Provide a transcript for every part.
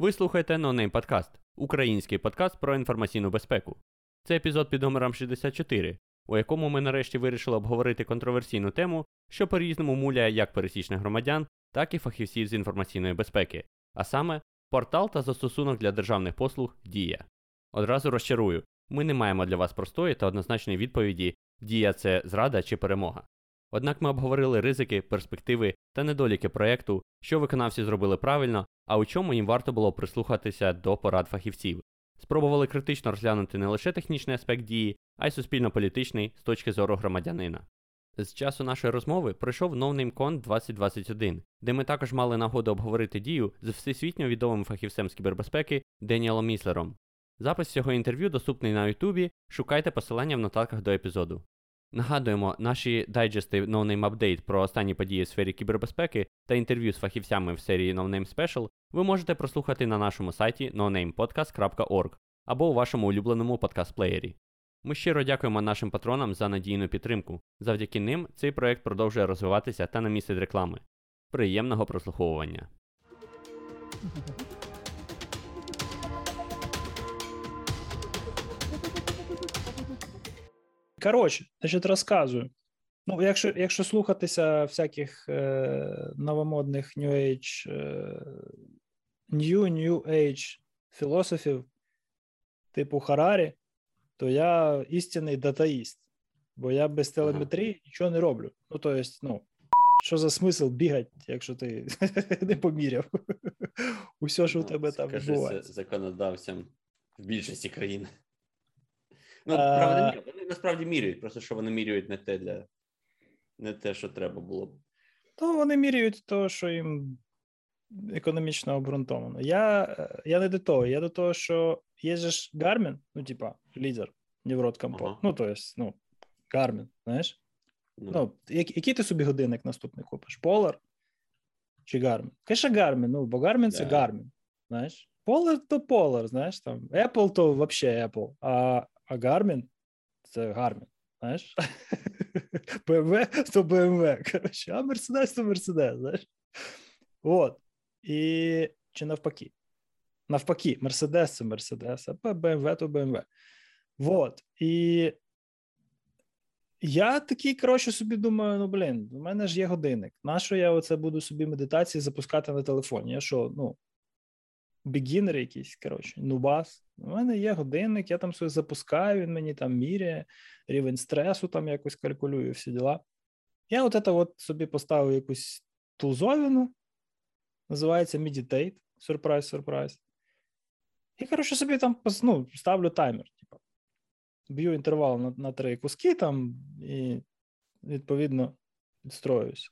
Ви слухаєте NoName Podcast, український подкаст про інформаційну безпеку. Це епізод під номером 64, у якому ми нарешті вирішили обговорити контроверсійну тему, що по-різному муляє як пересічних громадян, так і фахівців з інформаційної безпеки, а саме портал та застосунок для державних послуг Дія. Одразу розчарую, ми не маємо для вас простої та однозначної відповіді, Дія це зрада чи перемога. Однак ми обговорили ризики, перспективи та недоліки проєкту, що виконавці зробили правильно, а у чому їм варто було прислухатися до порад фахівців. Спробували критично розглянути не лише технічний аспект дії, а й суспільно-політичний з точки зору громадянина. З часу нашої розмови пройшов NoNameCon 2021, де ми також мали нагоду обговорити дію з всесвітньо відомим фахівцем з кібербезпеки Деніелом Міслером. Запис цього інтерв'ю доступний на Ютубі, шукайте посилання в нотатках до епізоду. Нагадуємо, наші дайджести NoName Update про останні події в сфері кібербезпеки та інтерв'ю з фахівцями в серії NoName Special ви можете прослухати на нашому сайті nonamepodcast.org або у вашому улюбленому подкаст-плеєрі. Ми щиро дякуємо нашим патронам за надійну підтримку. Завдяки ним цей проект продовжує розвиватися та не містить реклами. Приємного прослуховування. Коротше, значить, розказую. Ну, якщо якщо слухатися всяких е, новомодних New Age, е, New New Age філософів, типу Харарі, то я істинний датаїст, бо я без телеметрії нічого не роблю. Ну, то есть, ну, що за смисл бігати, якщо ти не поміряв? Усе, що в тебе там відбувається. законодавцям в більшості країн. Ну, правда, вони насправді міряють, просто що вони міряють не те для не те, що треба було б. То вони міряють те, що їм економічно обґрунтовано. Я я не до того, я до того, що є ж Garmin, ну, типа, лідер Неврот Ага. Ну, то есть, ну, Garmin, знаєш? Ну, ну який ти собі годинник наступний купиш? Polar чи Garmin? Конечно, Garmin, ну, бо Garmin це yeah. Garmin, знаєш? Polar то Polar, знаєш, там, Apple то вообще Apple, а, а Garmin це Garmin, знаєш? BMW то BMW, коротше, а Mercedes то Mercedes, знаєш? От. І чи навпаки? Навпаки, Mercedes це Mercedes, а BMW то BMW. Вот. І я такий, коротше, собі думаю: ну, блін, у мене ж є годинник. Нащо я оце буду собі медитації запускати на телефоні? Я що, ну, бігінер якийсь, коротше, нубас. У мене є годинник, я там все запускаю, він мені там міряє, рівень стресу там якось калькулюю, всі діла. Я от це от собі поставив якусь тулзовину, називається Meditate, сюрприз, сюрприз. І, коротше, собі там ну, ставлю таймер. Типу. Б'ю інтервал на на три куски там і, відповідно, відстроююся.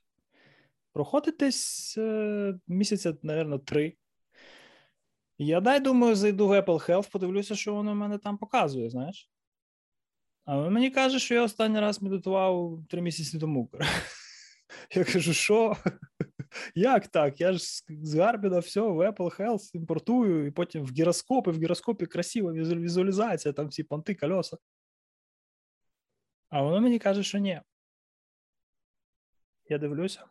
Проходить десь е, місяця, мабуть, три. Я дай думаю, зайду в Apple Health, подивлюся, що воно в мене там показує, знаєш. А мені каже, що я останній раз медитував три місяці тому. Я кажу, що? Як так? Я ж з Гарбіна все в Apple Health імпортую, і потім в гіроскоп, і в гіроскопі красива візуалізація, там всі понти, кольоса. А воно мені каже, що ні. Я дивлюся.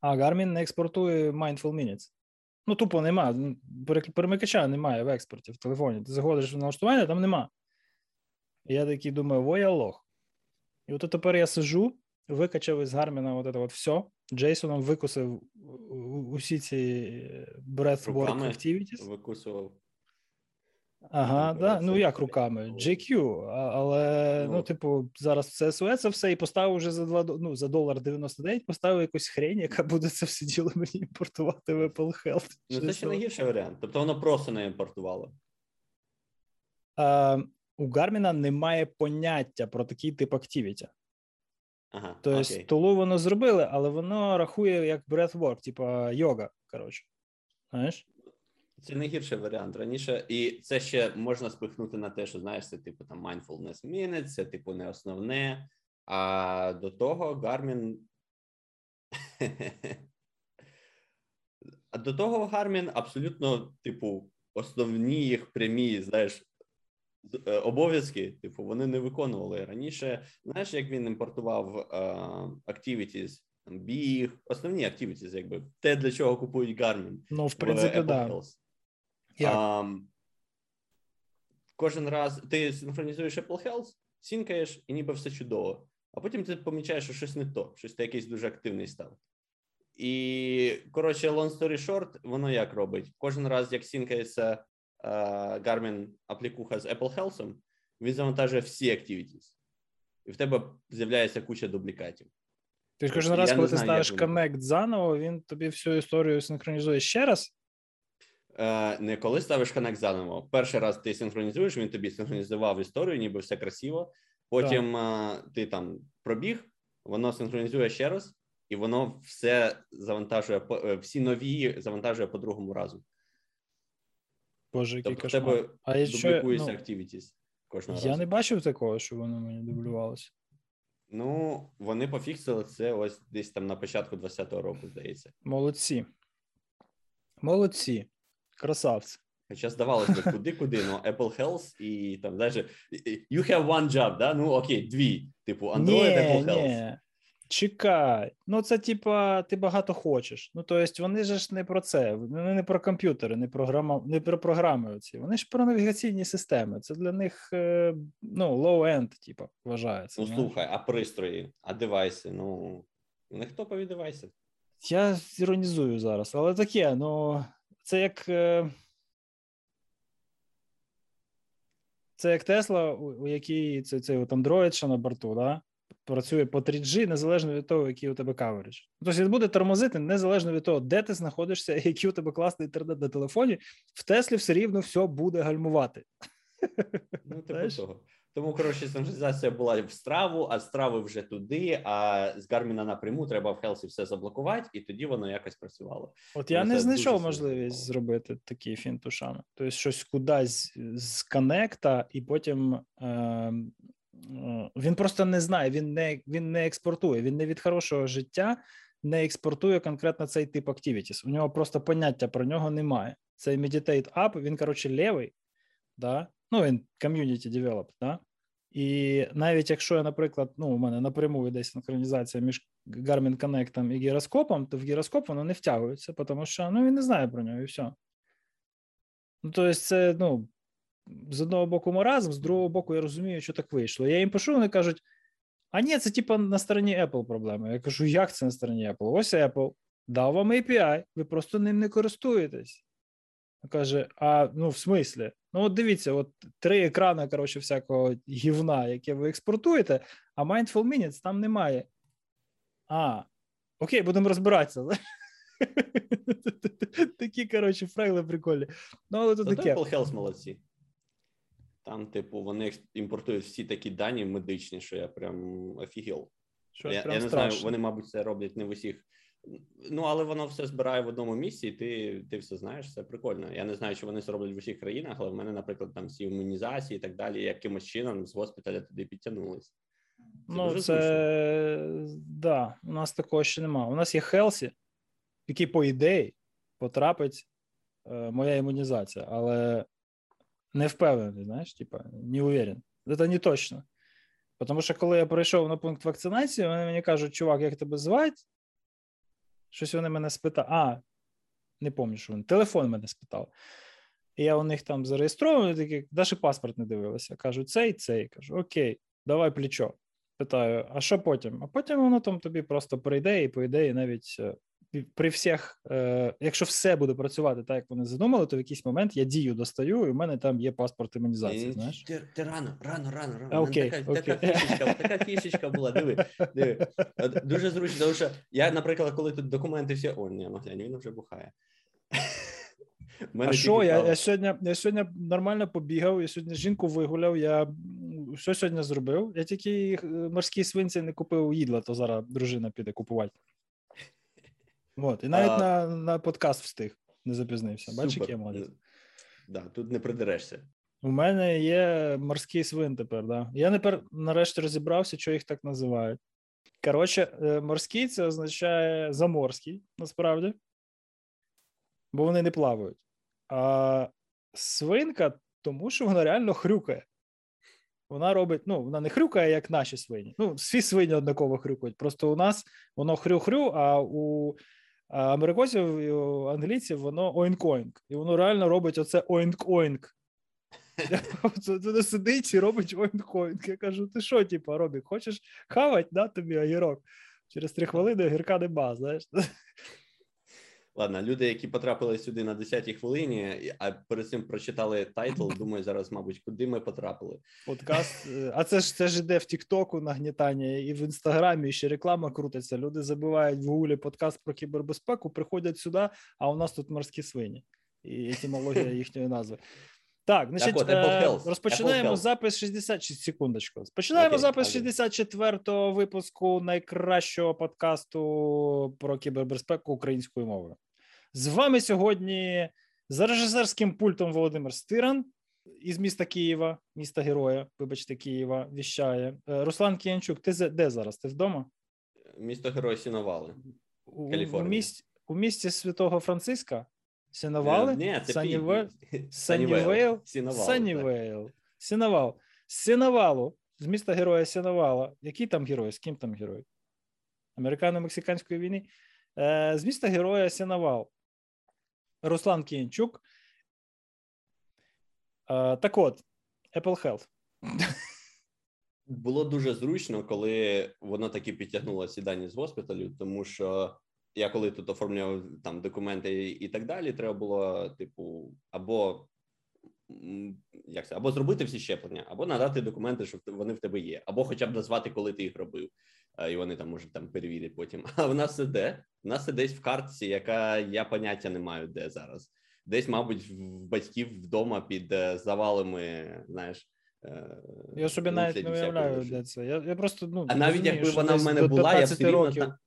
А Garmin не експортує Mindful Minutes. Ну, тупо нема. Перемикача немає в експорті в телефоні. Ти заходиш в налаштування, там нема. І я такий думаю, во я лох. І от тепер я сижу, викачав із Гарміна от це от все. Джейсоном викусив усі ці breathwork activities. Викусував. Ага, да. ну як руками? GQ, але ну, ну типу, зараз все СОЕ це все і поставив вже за 2, ну, за долар 99, поставив якусь хрень, яка буде це все діло мені імпортувати в Apple Health. Ну, це ще не гірший варіант. Тобто воно просто не імпортувало. А, У Гарміна немає поняття про такий тип активіті. Ага, Тобто, тулу воно зробили, але воно рахує як breathwork, типа йога. Коротше. Знаєш? Це не гірший варіант раніше, і це ще можна спихнути на те, що знаєш, це типу там mindfulness minutes, це типу не основне. А до того Garmin. А до того Garmin абсолютно, типу, основні їх прямі, знаєш, е, обов'язки, типу, вони не виконували раніше. Знаєш, як він імпортував е, activities, там, біг, основні activities, якби те, для чого купують Garmin. Ну, в принципі, Apple да. Як? А, кожен раз ти синхронізуєш Apple Health, сінкаєш, і ніби все чудово. А потім ти помічаєш, що щось не то, щось ти якийсь дуже активний став. І, коротше, long story short, воно як робить? Кожен раз, як сінкається е, Garmin аплікуха з Apple Health, він завантажує всі activities. І в тебе з'являється куча дублікатів. Ти кожен раз, коли ти знаю, ставиш Connect заново, він тобі всю історію синхронізує ще раз. Е, не коли ставиш Connect заново. Перший раз ти синхронізуєш, він тобі синхронізував історію, ніби все красиво. Потім е, ти там пробіг, воно синхронізує ще раз, і воно все завантажує е, всі нові завантажує по другому разу. Боже, який Тобто кошмар. тебе А я, дублікується ну, activities кожного я разу. не бачив такого, що воно мені дублювалося. Ну, вони пофіксили це ось десь там на початку 20-го року, здається. Молодці. Молодці. Красавці. Хоча здавалося б, куди-куди, ну Apple Health і там даже you have one job, да? Ну окей, дві. Типу Android, Apple Health. ні. Чекай. Ну, це типа, ти багато хочеш. Ну, тобто, вони ж не про це. Вони не про комп'ютери, не, програма, не про програми. Оці. Вони ж про навігаційні системи. Це для них е, ну, low-end, типа, вважається. Ну знаєш. слухай, а пристрої, а девайси? Ну у них топові девайси. Я іронізую зараз, але таке, ну, це як. е, Це як Тесла, у, якій це, цей от Android, що на борту, да? працює по 3G, незалежно від того, який у тебе coverage. Тобто він буде тормозити незалежно від того, де ти знаходишся, який у тебе класний інтернет на телефоні, в Теслі все рівно все буде гальмувати. Ну, типу того. Тому, коротше, синхронізація була в Страву, а з Страви вже туди, а з Гарміна напряму треба в Хелсі все заблокувати, і тоді воно якось працювало. От я не знайшов можливість сильно зробити такий фінт ушами. Тобто щось кудись з коннекта, і потім е, е, він просто не знає, він не, він не експортує, він не від хорошого життя не експортує конкретно цей тип activities. У нього просто поняття про нього немає. Цей Meditate App, він, коротше, левий, да? Ну він community developed, да? І навіть якщо я, наприклад, ну, у мене напряму йде синхронізація між Garmin Connect і гіроскопом, то в гіроскоп воно не втягується, тому що ну, він не знає про нього і все. Ну, тобто, це, ну, з одного боку маразм, з другого боку, я розумію, що так вийшло. Я їм пишу, вони кажуть: а ні, це типа на стороні Apple проблема. Я кажу, як це на стороні Apple? Ось Apple дав вам API, ви просто ним не користуєтесь. Каже: а ну, в смислі? Ну, от дивіться, от три екрани, коротше, всякого гівна, яке ви експортуєте, а Mindful Minutes там немає. А, окей, будемо розбиратися. Такі, коротше, фейли прикольні. Ну, але то таке. Apple Health молодці. Там, типу, вони імпортують всі такі дані медичні, що я прям офігел. Я, я не знаю, вони, мабуть, це роблять не в усіх. Ну, але воно все збирає в одному місці, і ти, ти все знаєш, це прикольно. Я не знаю, чи вони це роблять в усіх країнах, але в мене, наприклад, там всі імунізації і так далі, якимось чином з госпіталя туди підтягнулись. Ну, це да, у нас такого ще немає. У нас є Хелсі, який, по ідеї, потрапить е, моя імунізація, але не впевнений, знаєш, типа, не уверен. Це не точно. Тому що коли я прийшов на пункт вакцинації, вони мені кажуть, чувак, як тебе звати? Щось вони мене спитали. А, не пам'ятаю, що вони. Телефон мене спитав. І я у них там зареєстрований, такі, навіть паспорт не дивилися. Кажу, цей, цей. Кажу, окей, давай плечо. Питаю, а що потім? А потім воно там тобі просто прийде, і по ідеї, навіть е, при всіх, е, якщо все буде працювати так, як вони задумали, то в якийсь момент я дію достаю, і в мене там є паспорт імунізації. Ні, знаєш? Ти, ти рано, рано, рано, рано. Окей, така, окей. така фішечка, така фішечка була. Диви, диви. Дуже зручно, тому що я, наприклад, коли тут документи всі. О, ні, ну він вже бухає. Мене А що, я, я, сьогодні, я сьогодні нормально побігав, я сьогодні жінку вигуляв, я все сьогодні зробив. Я тільки е, морській свинці не купив їдла, то зараз дружина піде купувати. От, і навіть А- на, на подкаст встиг, не запізнився. Бачиш, який я молодець. Ну, Да, тут не придерешся. У мене є морський свин тепер, да. Я тепер нарешті розібрався, що їх так називають. Коротше, е, морський це означає заморський, насправді, бо вони не плавають. А свинка, тому що вона реально хрюкає. вона робить, ну, вона не хрюкає, як наші свині. Ну, всі свині однаково хрюкають. Просто у нас воно хрю-хрю, а у американців і англійців воно oink-oink. І воно реально робить оце oink-oink. Тупо сидить і робить oink-oink. Я кажу: ти що, типу, Робік, хочеш хавать, на тобі огірок? Через три хвилини огірка нема, знаєш. Ладно, люди, які потрапили сюди на 10-й хвилині, а перед цим прочитали title, думаю, зараз, мабуть, куди ми потрапили. Подкаст. Е, а це ж це ж іде в Тіктоку нагнітання, і в інстаграмі і ще реклама крутиться. Люди забивають в гуглі подкаст про кібербезпеку, приходять сюди, а у нас тут морські свині. І етимологія їхньої назви. Так, значить, так от, Apple Health. розпочинаємо Apple запис 66 секундочку. Починаємо okay, запис okay. 64-го випуску найкращого подкасту про кібербезпеку українською мовою. З вами сьогодні за режисерським пультом Володимир Стиран із міста Києва, міста Героя, вибачте, Києва, віщає. Е, Руслан Кіянчук, ти де зараз? Ти вдома? Місто Герой Сіновали. У, у, місті, у місті Святого Франциска? Сіновали? Ні, це. Сіновал. З Сіновалу, з міста Героя Сіновала. Який там герой? З ким там герой? Американо-мексиканської війни. Е, з міста Героя Сіновал. Руслан Кіянчук. Е, так от, Apple Health. Було дуже зручно, коли воно таки підтягнуло ці дані з госпіталю, тому що я коли тут оформлював там документи і так далі, треба було, типу, або як це, або зробити всі щеплення, або надати документи, що вони в тебе є, або хоча б назвати, коли ти їх робив, і вони там можуть там перевірити потім. А в нас це де? У нас це десь в картці, яка я поняття не маю, де зараз. Десь, мабуть, в батьків вдома під е, завалами, знаєш. Е, я собі навіть не уявляю, де це. Я я просто ну а навіть якби вона в мене була, я все рівно та...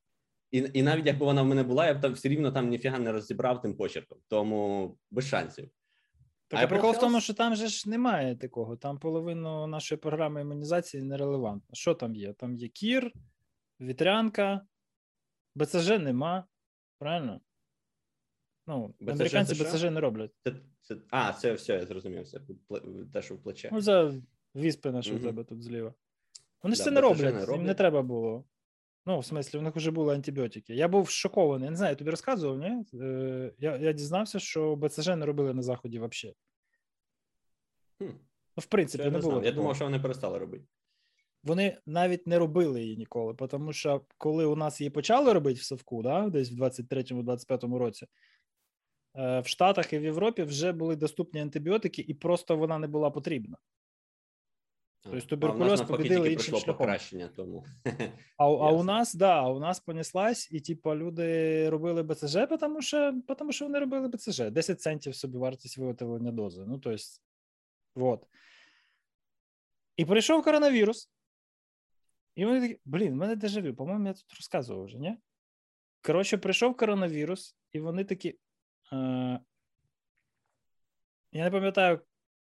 і і навіть якби вона в мене була, я б там все рівно там ніфіга не розібрав тим почерком, тому без шансів. Так, а прикол в тому, що там же ж немає такого. Там половину нашої програми імунізації нерелевантно. Що там є? Там є кір, вітрянка, БЦЖ нема. Правильно? Ну, БЦЖ американці це БЦЖ не роблять. Це, це, А, це все, я зрозумів. Це те, що в плече. Ну, це віспи наші угу. тебе тут зліва. Вони ж це не роблять, не їм не треба було. Ну, в смислі, в них вже були антибіотики. Я був шокований. Я не знаю, я тобі розказував, ні? Е, я я дізнався, що БЦЖ не робили на заході взагалі. Хм. Ну, в принципі, я не, не було. Я думав, що вони перестали робити. Вони навіть не робили її ніколи, тому що коли у нас її почали робити в Совку, да, десь в 23-25 році, е, в Штатах і в Європі вже були доступні антибіотики, і просто вона не була потрібна. Тобто туберкульоз побідили іншим шляхом. покращення тому. А а у нас, да, у нас понеслась, і типу, люди робили БЦЖ, тому що тому що вони робили БЦЖ. 10 центів собі вартість виготовлення дози. Ну, тобто, вот. І прийшов коронавірус. І вони такі, блін, в мене дежавю, по-моєму, я тут розказував вже, ні? Коротше, прийшов коронавірус, і вони такі. Е, Я не пам'ятаю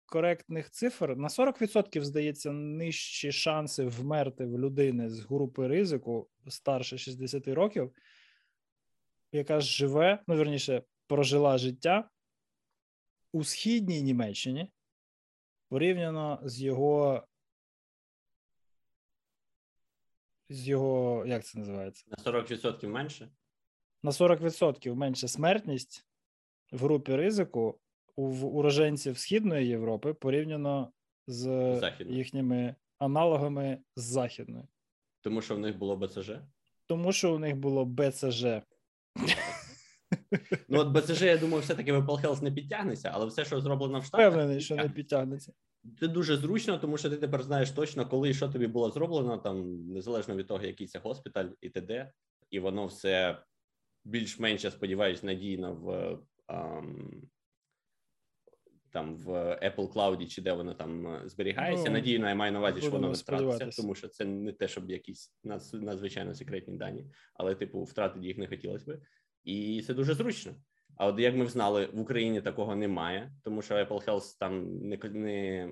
коректних цифр. На 40%, здається, нижчі шанси вмерти в людини з групи ризику старше 60 років, яка живе, ну, верніше, прожила життя у східній Німеччині порівняно з його з його, як це називається? На 40% менше? На 40% менше смертність в групі ризику у уроженців Східної Європи порівняно з Західної. їхніми аналогами з Західної. Тому що в них було БЦЖ? Тому що у них було БЦЖ. Ну, от БЦЖ, я думаю, все-таки в Apple Health не підтягнеться, але все, що зроблено в Штатах... Впевнений, що не підтягнеться. Це дуже зручно, тому що ти тепер знаєш точно, коли і що тобі було зроблено, там незалежно від того, який це госпіталь і т.д., і воно все більш-менш, я сподіваюся, надійно в ам, там в Apple Cloud чи де воно там е, зберігається. Ну, Надійно, я маю на увазі, що воно не втратиться, тому що це не те, щоб якісь надзвичайно секретні дані, але типу втратити їх не хотілося би, і це дуже зручно. А от як ми знали, в Україні такого немає, тому що Apple Health там не не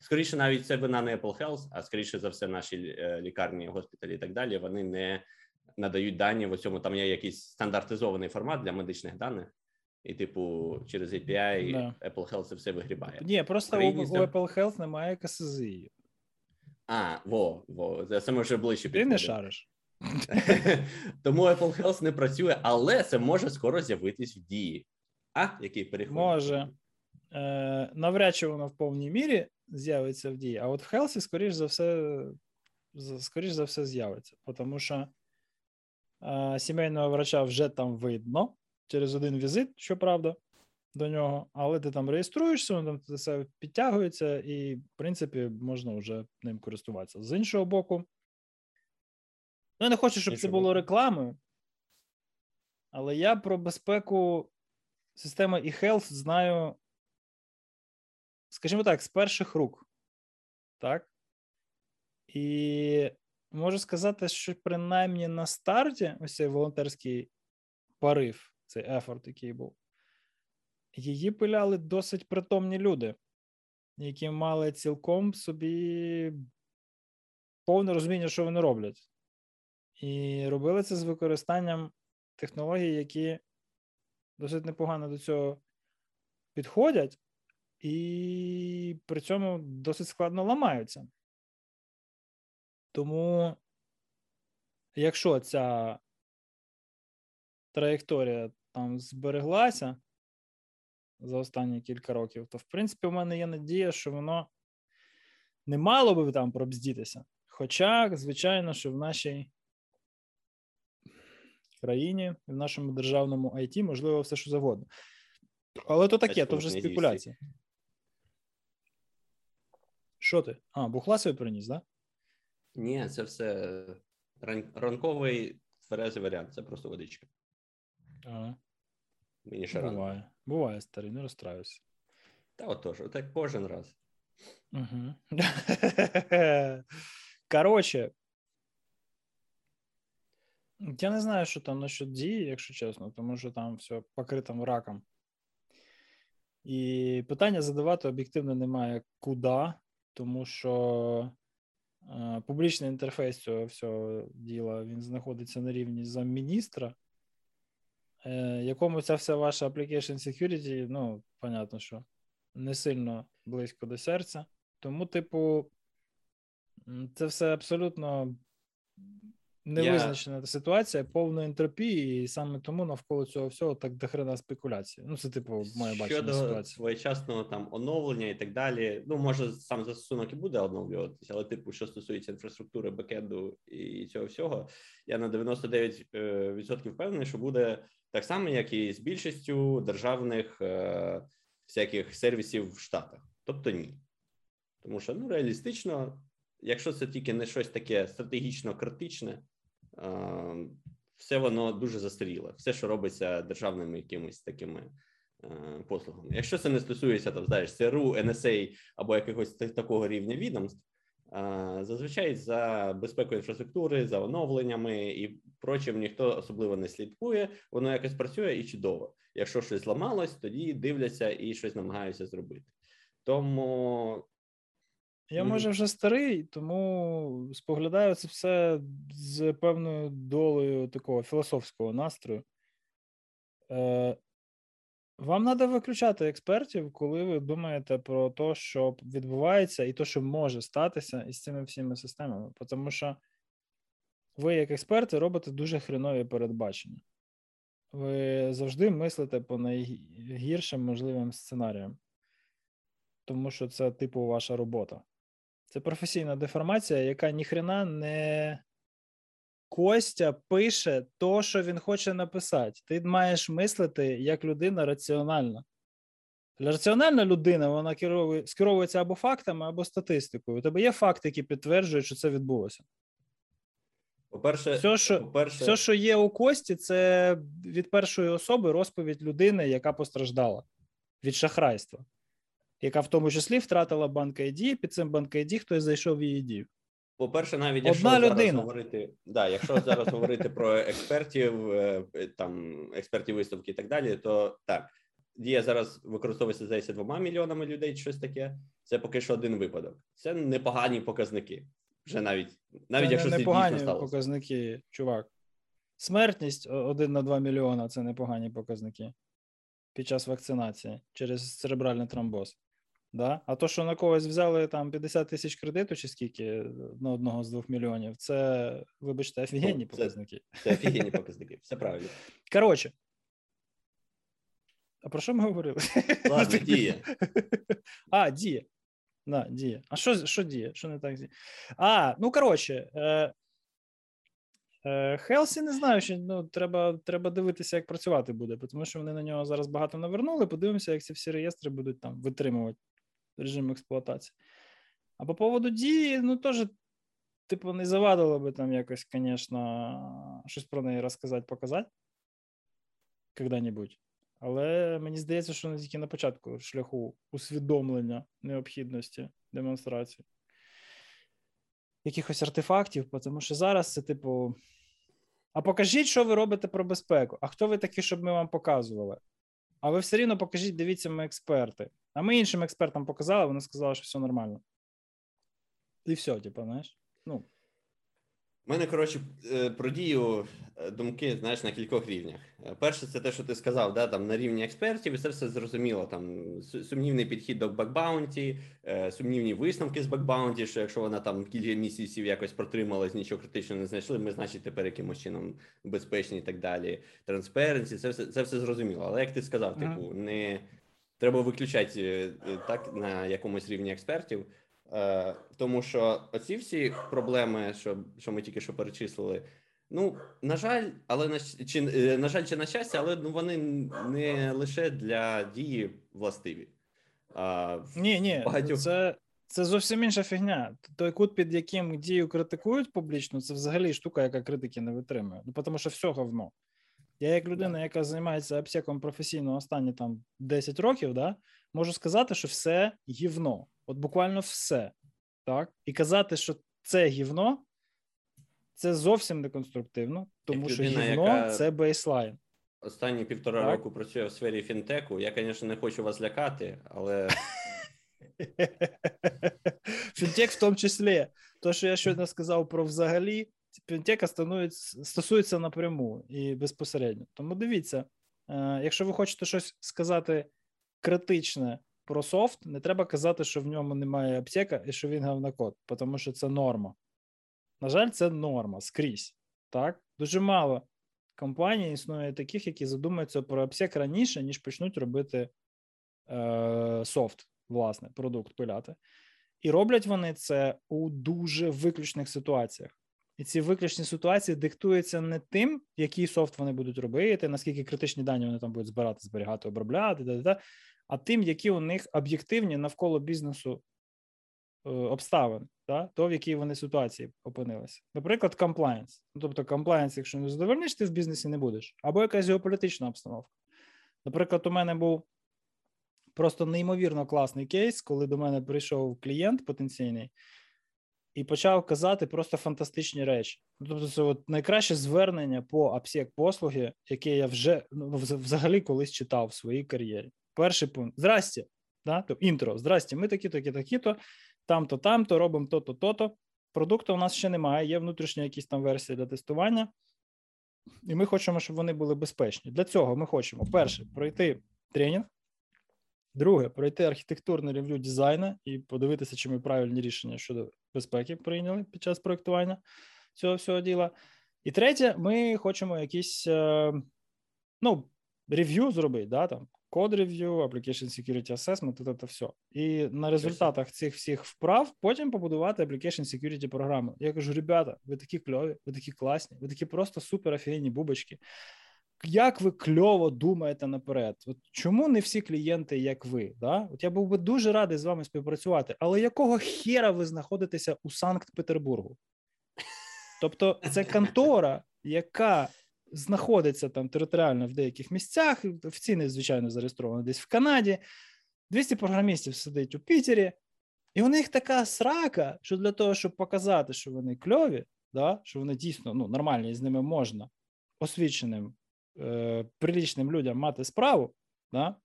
скоріше, навіть це вина не Apple Health, а скоріше за все, наші е, лікарні, госпіталі і так далі. Вони не надають дані в цьому. Там є якийсь стандартизований формат для медичних даних, і, типу, через API да. Apple Health це все вигрібає. Ні, просто у, у Apple Health немає КСЗІ. А, во, во, це саме вже ближче Ти не шариш. Тому Apple Health не працює, але це може скоро з'явитись в дії. А, який переход? Може. Е, навряд чи воно в повній мірі з'явиться в дії, а от в Хелсі, скоріш за все, скоріш за все, з'явиться. Тому що е, сімейного врача вже там видно через один візит, щоправда, до нього, але ти там реєструєшся, воно там все підтягується, і, в принципі, можна вже ним користуватися. З іншого боку, ну, я не хочу, щоб це було рекламою, але я про безпеку системи eHealth знаю, скажімо так, з перших рук. Так? І можу сказати, що принаймні на старті, ось цей волонтерський порив, цей ефорт, який був, її пиляли досить притомні люди, які мали цілком собі повне розуміння, що вони роблять. І робили це з використанням технологій, які досить непогано до цього підходять, і при цьому досить складно ламаються. Тому, якщо ця траєкторія там збереглася за останні кілька років, то в принципі у мене є надія, що воно не мало би там пробздітися. Хоча, звичайно, що в нашій країні, в нашому державному IT можливо все, що завгодно. Але то таке, то вже спекуляція. Що ти? А, бухла собі приніс, так? Ні, це все ранковий тверезий варіант, це просто водичка. Да? Мені ще рано. Буває. Буває, старий, не розстраюйся. Та отож, отак кожен раз. Угу. Коротше. Я не знаю, що там насчет дії, якщо чесно, тому що там все покрито раком. І питання задавати об'єктивно немає куди, тому що е, публічний інтерфейс цього всього діла він знаходиться на рівні замміністра, якому ця вся ваша application security, ну, понятно, що не сильно близько до серця. Тому, типу, це все абсолютно невизначена ситуація, повна ентропії, і саме тому навколо цього всього так дохрена спекуляції. Ну, це, типу, моє бачення Щодо ситуації. своєчасного там оновлення і так далі. Ну, може, сам застосунок і буде оновлюватися, але, типу, що стосується інфраструктури, бекенду і цього всього, я на 99% відсотків впевнений, що буде так само, як і з більшістю державних е, всяких сервісів в Штатах. Тобто ні. Тому що ну, реалістично, якщо це тільки не щось таке стратегічно критичне, е, все воно дуже застаріле. Все, що робиться державними якимись такими е, послугами. Якщо це не стосується там, знаєш, ЦРУ, NSA або якогось такого рівня відомств, е, зазвичай за безпекою інфраструктури, за оновленнями і прочим ніхто особливо не слідкує. Воно якось працює і чудово. Якщо щось зламалось, тоді дивляться і щось намагаються зробити. Тому Я, може, вже старий, тому споглядаю це все з певною долею такого філософського настрою. Е, вам треба виключати експертів, коли ви думаєте про те, що відбувається, і те, що може статися із цими всіми системами. Тому що ви, як експерти, робите дуже хренові передбачення. Ви завжди мислите по найгіршим можливим сценаріям, тому що це, типу, ваша робота. Це професійна деформація, яка ніхрена не Костя пише то, що він хоче написати. Ти маєш мислити як людина раціональна. Раціональна людина вона керує, скеровується або фактами, або статистикою. У тебе є факти, які підтверджують, що це відбулося. по-перше, Все, що, по-перше, все, що є у Кості, це від першої особи розповідь людини, яка постраждала від шахрайства, яка в тому числі втратила банк ID, під цим банк ID хтось зайшов в її дію. По-перше, навіть Одна якщо зараз людина. говорити, да, якщо зараз говорити про експертів, е, там експертів виставки і так далі, то так дія зараз використовується здається двома мільйонами людей, щось таке. Це поки що один випадок. Це непогані показники. Вже навіть навіть це якщо не це непогані дійсно сталося. показники, чувак. Смертність 1 на 2 мільйона це непогані показники під час вакцинації через церебральний тромбоз. Да? А то, що на когось взяли там 50 тисяч кредиту, чи скільки на одного з двох мільйонів, це, вибачте, офігенні це- показники. Це офігенні показники, все правильно. Коротше. А про що ми говорили? Ладно, діє. А, діє. Да, діє. А що, що діє? Що не так діє? А, ну коротше. Е, е, Хелсі не знаю, що ну, треба, треба дивитися, як працювати буде, тому що вони на нього зараз багато навернули. Подивимося, як ці всі реєстри будуть там витримувати режим експлуатації. А по поводу дії, ну теж, типу, не завадило би там якось, звісно, щось про неї розказати, показати когда-небудь. Але мені здається, що не тільки на початку шляху усвідомлення необхідності демонстрації якихось артефактів, тому що зараз це, типу. А покажіть, що ви робите про безпеку. А хто ви такі, щоб ми вам показували? А ви все рівно покажіть, дивіться, ми експерти. А ми іншим експертам показали, вони сказали, що все нормально. І все, типу, знаєш. Ну, У мене, коротше, е, про дію е, думки, знаєш, на кількох рівнях. Е, Перше, це те, що ти сказав, да, там на рівні експертів, і це все зрозуміло. Там сумнівний підхід до бакбаунті, сумнівні висновки з бакбаунті, що якщо вона там кілька місяців якось протрималась, нічого критичного не знайшли, ми, значить, тепер якимось чином безпечні і так далі. Трансперенсі, це все, це все зрозуміло. Але як ти сказав, типу, не треба виключати е, е, так на якомусь рівні експертів. Е, тому що оці всі проблеми, що, що ми тільки що перечислили, ну на жаль, але на чи на жаль, чи на щастя, але ну вони не лише для дії властиві. А, Ні, ні, багатьох- це, це зовсім інша фігня. Той кут, під яким дію критикують публічно, це взагалі штука, яка критики не витримує. Ну, тому що все говно. Я, як людина, яка займається обсеком професійно останні там 10 років, да, можу сказати, що все гівно. От буквально все. Так? І казати, що це гівно, це зовсім не конструктивно, тому що людина, гівно яка- це бейслайн. Останні півтора Так. року працює в сфері фінтеку. Я, звісно, не хочу вас лякати, але Фінтек в тому числі. То, що я щойно сказав про взагалі, фінтека становиться- стосується напряму і безпосередньо. Тому дивіться, е, якщо ви хочете щось сказати критичне про софт, не треба казати, що в ньому немає аптека і що він говнокод, тому що це норма. На жаль, це норма скрізь. Так? Дуже мало компаній існує таких, які задумаються про обсек раніше, ніж почнуть робити е, софт, власне, продукт пиляти. І роблять вони це у дуже виключних ситуаціях. І ці виключні ситуації диктуються не тим, який софт вони будуть робити, наскільки критичні дані вони там будуть збирати, зберігати, обробляти, да-да-да, а тим, які у них об'єктивні навколо бізнесу е, обставин, да, то в якій вони ситуації опинилися. Наприклад, комплаєнс. Ну, тобто, комплаєнс, якщо не задовольниш, ти в бізнесі не будеш, або якась геополітична обстановка. Наприклад, у мене був просто неймовірно класний кейс, коли до мене прийшов клієнт потенційний і почав казати просто фантастичні речі. Ну, Тобто, це от найкраще звернення по апсек послуги, яке я вже ну, взагалі колись читав в своїй кар'єрі. Перший пункт: Здрасте, да? тобто, інтро, здрасте, ми такі, такі, такі-то, там-то, там-то, робимо то-то, то-то. Продукту у нас ще немає, є внутрішня якісь там версії для тестування. І ми хочемо, щоб вони були безпечні. Для цього ми хочемо перше пройти тренінг. Друге, пройти архітектурне рев'ю дизайну і подивитися, чи ми правильні рішення щодо безпеки прийняли під час проєктування цього всього діла. І третє, ми хочемо якісь е, ну, рев'ю зробити, да, там, код рев'ю, application security assessment, це, це все. І на результатах цих всіх вправ потім побудувати application security програму. Я кажу: ребята, ви такі кльові, ви такі класні, ви такі просто супер офігенні бубочки як ви кльово думаєте наперед? От чому не всі клієнти, як ви? Да? От я був би дуже радий з вами співпрацювати, але якого хера ви знаходитеся у Санкт-Петербургу? Тобто, це контора, яка знаходиться там територіально в деяких місцях, офіційно, звичайно, зареєстрована десь в Канаді. 200 програмістів сидить у Пітері, і у них така срака, що для того, щоб показати, що вони кльові, да, що вони дійсно ну, нормальні, з ними можна освіченим е, прилічним людям мати справу, да,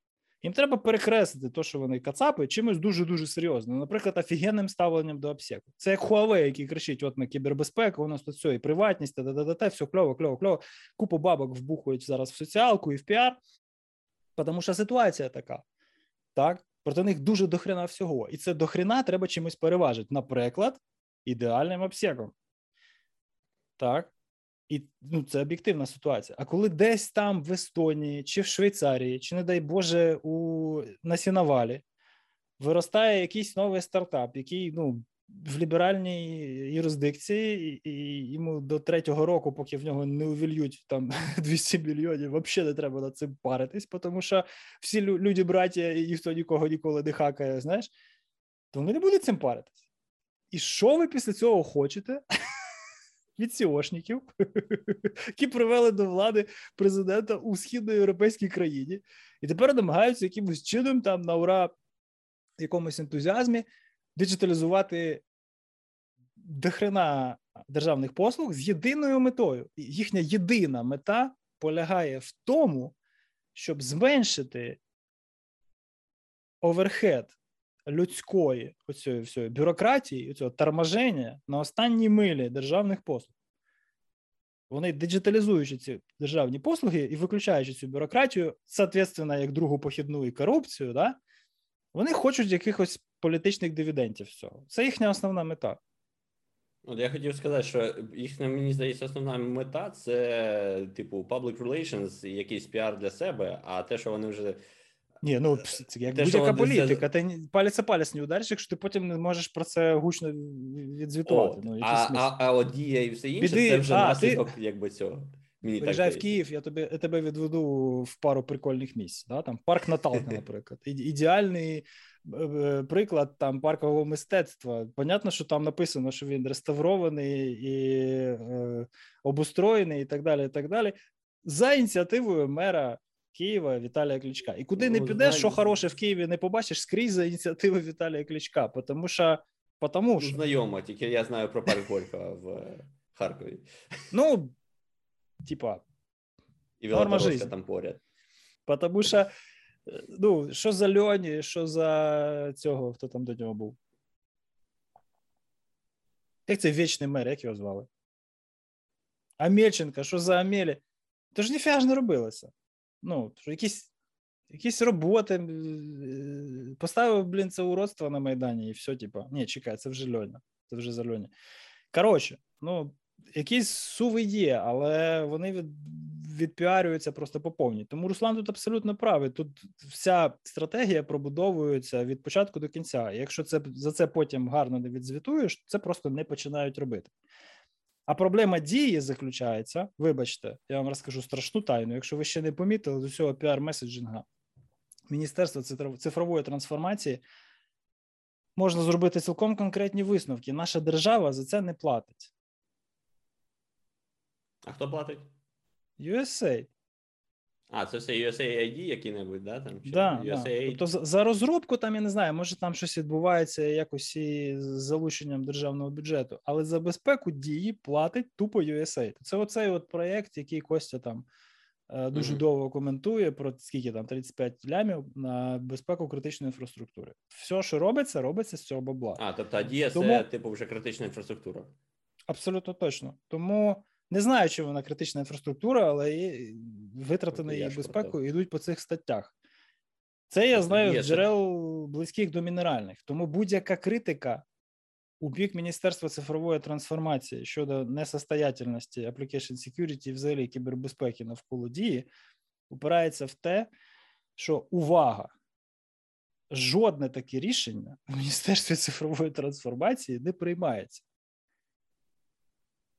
їм треба перекреслити те, що вони кацапи, чимось дуже-дуже серйозним. Наприклад, офігенним ставленням до обсеку. Це як Huawei, який кричить: от ми кібербезпека, у нас тут все, і приватність, та та та все кльово, кльово, кльово. Купу бабок вбухують зараз в соціалку і в піар, тому що ситуація така. Так, Проти них дуже дохрена всього. І це дохрена треба чимось переважити. Наприклад, ідеальним обсягом. Так. І ну, це об'єктивна ситуація. А коли десь там в Естонії, чи в Швейцарії, чи, не дай Боже, у на сіновалі виростає якийсь новий стартап, який ну, в ліберальній юрисдикції, і йому до третього року, поки в нього не увільють там 200 мільйонів, взагалі не треба над цим паритись, тому що всі люди браття і ніхто нікого ніколи не хакає, знаєш, то вони не будуть цим паритись. І що ви після цього хочете? Від сіошників, які привели до влади президента у східноєвропейській країні, і тепер намагаються якимось чином там на ура якомусь ентузіазмі диджиталізувати дохрена державних послуг з єдиною метою. Їхня єдина мета полягає в тому, щоб зменшити overhead людської оцієї всієї бюрократії, цього торможення на останній милі державних послуг. Вони диджиталізуючи ці державні послуги і виключаючи цю бюрократію, соответственно, як другу похідну і корупцію, да, вони хочуть якихось політичних дивідентів з цього. Це їхня основна мета. От я хотів сказати, що їхня, мені здається, основна мета це, типу, public relations, якийсь піар для себе, а те, що вони вже. Ні, ну як будь-яка політика. Це... Ти палець палець не удариш, якщо ти потім не можеш про це гучно відзвітувати. О, ну, а, а, а от дія і все інше, Біди, це вже а, наслідок ти... якби цього. Мені Приїжджай в Київ, я тобі я тебе відведу в пару прикольних місць. Да? Там Парк Наталка, наприклад. Ідеальний е, е, приклад там паркового мистецтва. Понятно, що там написано, що він реставрований і е, обустроєний, і так далі. і так далі. За ініціативою мера Києва Віталія Кличка. І куди не ну, підеш, що хороше в Києві не побачиш скрізь за ініціативи Віталія Кличка. Тому що. Потому що... Знайомо, тільки я знаю про парк Горького в Харкові. Ну, типа, і Велодорожка там поряд. Потому що, ну, що за Льоні, що за цього, хто там до нього був? Як цей вічний мер, як його звали? Амельченка, що за Амелі? То ж ніфіга ж не робилося. Ну, якісь якісь роботи. Поставив, блін, це уродство на Майдані, і все, типа, ні, чекай, це вже Льоня. Це вже за Льоня. Коротше, ну, якісь суви є, але вони від, відпіарюються просто по повній. Тому Руслан тут абсолютно правий. Тут вся стратегія пробудовується від початку до кінця. якщо це за це потім гарно не відзвітуєш, це просто не починають робити. А проблема дії заключається, вибачте, я вам розкажу страшну тайну. Якщо ви ще не помітили до цього піар-messaging-а Міністерства цифрової трансформації, можна зробити цілком конкретні висновки. Наша держава за це не платить. А хто платить? USA. А, це все USAID який-небудь, да? Там, чи да, USAID? Да. Тобто за розробку там я не знаю, може там щось відбувається якось і з залученням державного бюджету, але за безпеку дії платить тупо USAID. Це оцей от проєкт, який Костя там е, дуже mm-hmm. довго коментує про скільки там 35 лямів на безпеку критичної інфраструктури. Все, що робиться, робиться з цього бабла. А, тобто дія Тому... це типу вже критична інфраструктура. Абсолютно точно. Тому. Не знаю, чи вона критична інфраструктура, але витрати на її безпеку йдуть по цих статтях. Це я знаю з джерел близьких до мінеральних. Тому будь-яка критика у бік Міністерства цифрової трансформації щодо несостоятельності application security і взагалі кібербезпеки навколо дії упирається в те, що увага, жодне таке рішення в Міністерстві цифрової трансформації не приймається.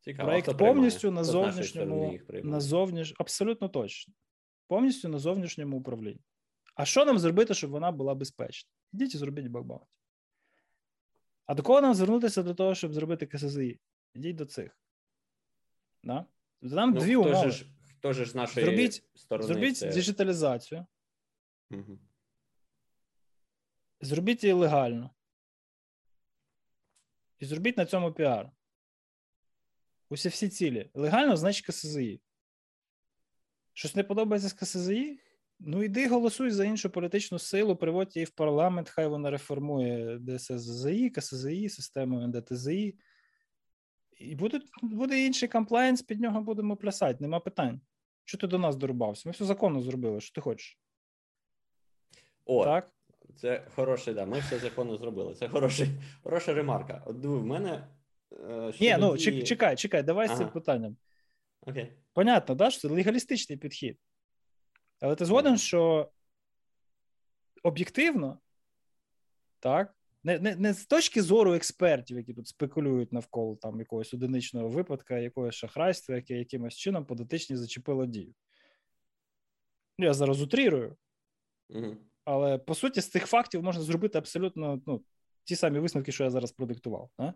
Цікаво, Проєкт повністю на зовнішньому на зовніш... абсолютно точно. Повністю на зовнішньому управлінні. А що нам зробити, щоб вона була безпечна? Ідіть і зробіть бакбаунті. А до кого нам звернутися для того, щоб зробити КСЗІ? Ідіть до цих. Да? Нам ну, дві хто умови. Ж, хто ж з нашої зробіть, сторони? Зробіть це... диджиталізацію. Угу. Зробіть її легально. І зробіть на цьому піар. Усі всі цілі. Легально, значить КСЗІ. Щось не подобається з КСЗІ? Ну, йди голосуй за іншу політичну силу, приводь її в парламент, хай вона реформує ДСЗІ, КСЗІ, систему НДТЗІ. І буде буде інший compliance, під нього будемо плясати, нема питань. Що ти до нас дорубався? Ми все законно зробили, що ти хочеш. О, так? Це хороше, да. Ми все законно зробили. Це хороший, хороша ремарка. От в мене. Е, Ні, ну дії... чекай, чекай, давай з цим питанням. Окей. Понятно, да, що це легалістичний підхід. Але ти згоден, що об'єктивно, так, не, не, не з точки зору експертів, які тут спекулюють навколо там якогось одиничного випадка, якогось шахрайства, яке якимось чином по дотичні зачепило дію. Ну, Я зараз утрірую, Угу. але по суті, з цих фактів можна зробити абсолютно ну, ті самі висновки, що я зараз продиктував. Да?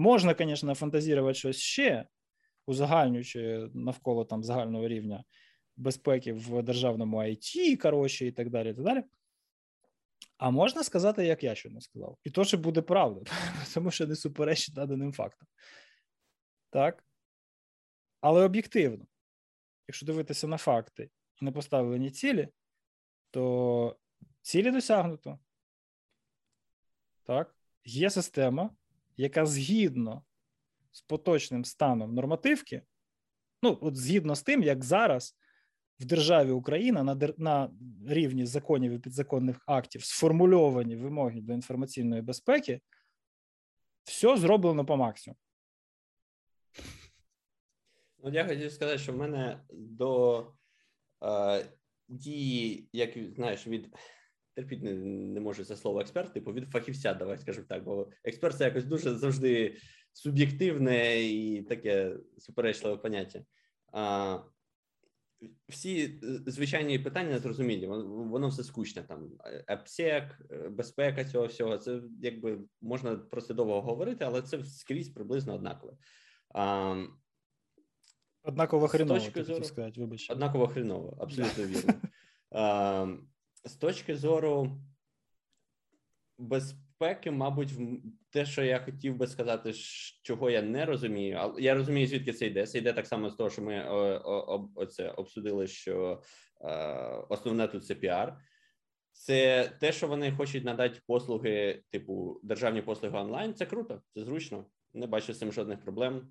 Можна, звісно, фантазірувати щось ще, узагальнюючи навколо там загального рівня безпеки в державному IT, коротше, і так далі. так далі. А можна сказати, як я щойно сказав. І то, що буде правда, тому що не суперечить наданим фактам. Так? Але об'єктивно, якщо дивитися на факти і на поставлені цілі, то цілі досягнуто. Так? Є система, яка згідно з поточним станом нормативки, ну, от згідно з тим, як зараз в державі Україна на, на рівні законів і підзаконних актів сформульовані вимоги до інформаційної безпеки, все зроблено по максимуму. От я хотів сказати, що в мене до е, дії, як знаєш, від терпіть не, не можу це слово експерт, типу від фахівця, давай скажемо так, бо експерт це якось дуже завжди суб'єктивне і таке суперечливе поняття. А, всі е, звичайні питання зрозумілі, воно, все скучне. Там ЕПСЕК, безпека цього всього. Це якби можна про це довго говорити, але це скрізь приблизно однакове. А, Однаково хреново, точки зору- сказати, вибач. Однаково хреново, абсолютно вірно. А, з точки зору безпеки, мабуть, те, що я хотів би сказати, чого я не розумію, але я розумію, звідки це йде. Це йде так само з того, що ми оце обсудили, що е, основне тут це піар. Це те, що вони хочуть надати послуги, типу державні послуги онлайн. Це круто, це зручно. Не бачу з цим жодних проблем.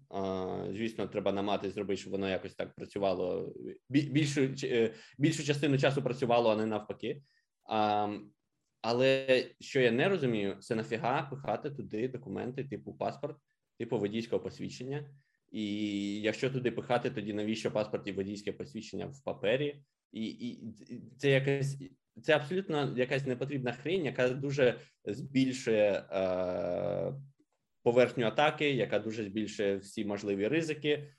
Звісно, треба намагатись зробити, щоб воно якось так працювало. Більшу е, більшу частину часу працювало, а не навпаки. Але що я не розумію, це нафіга пихати туди документи, типу паспорт, типу водійського посвідчення. І якщо туди пихати, тоді навіщо паспорт і водійське посвідчення в папері? І, і це якась це абсолютно якась непотрібна хрень, яка дуже збільшує е, поверхню атаки, яка дуже збільшує всі можливі ризики,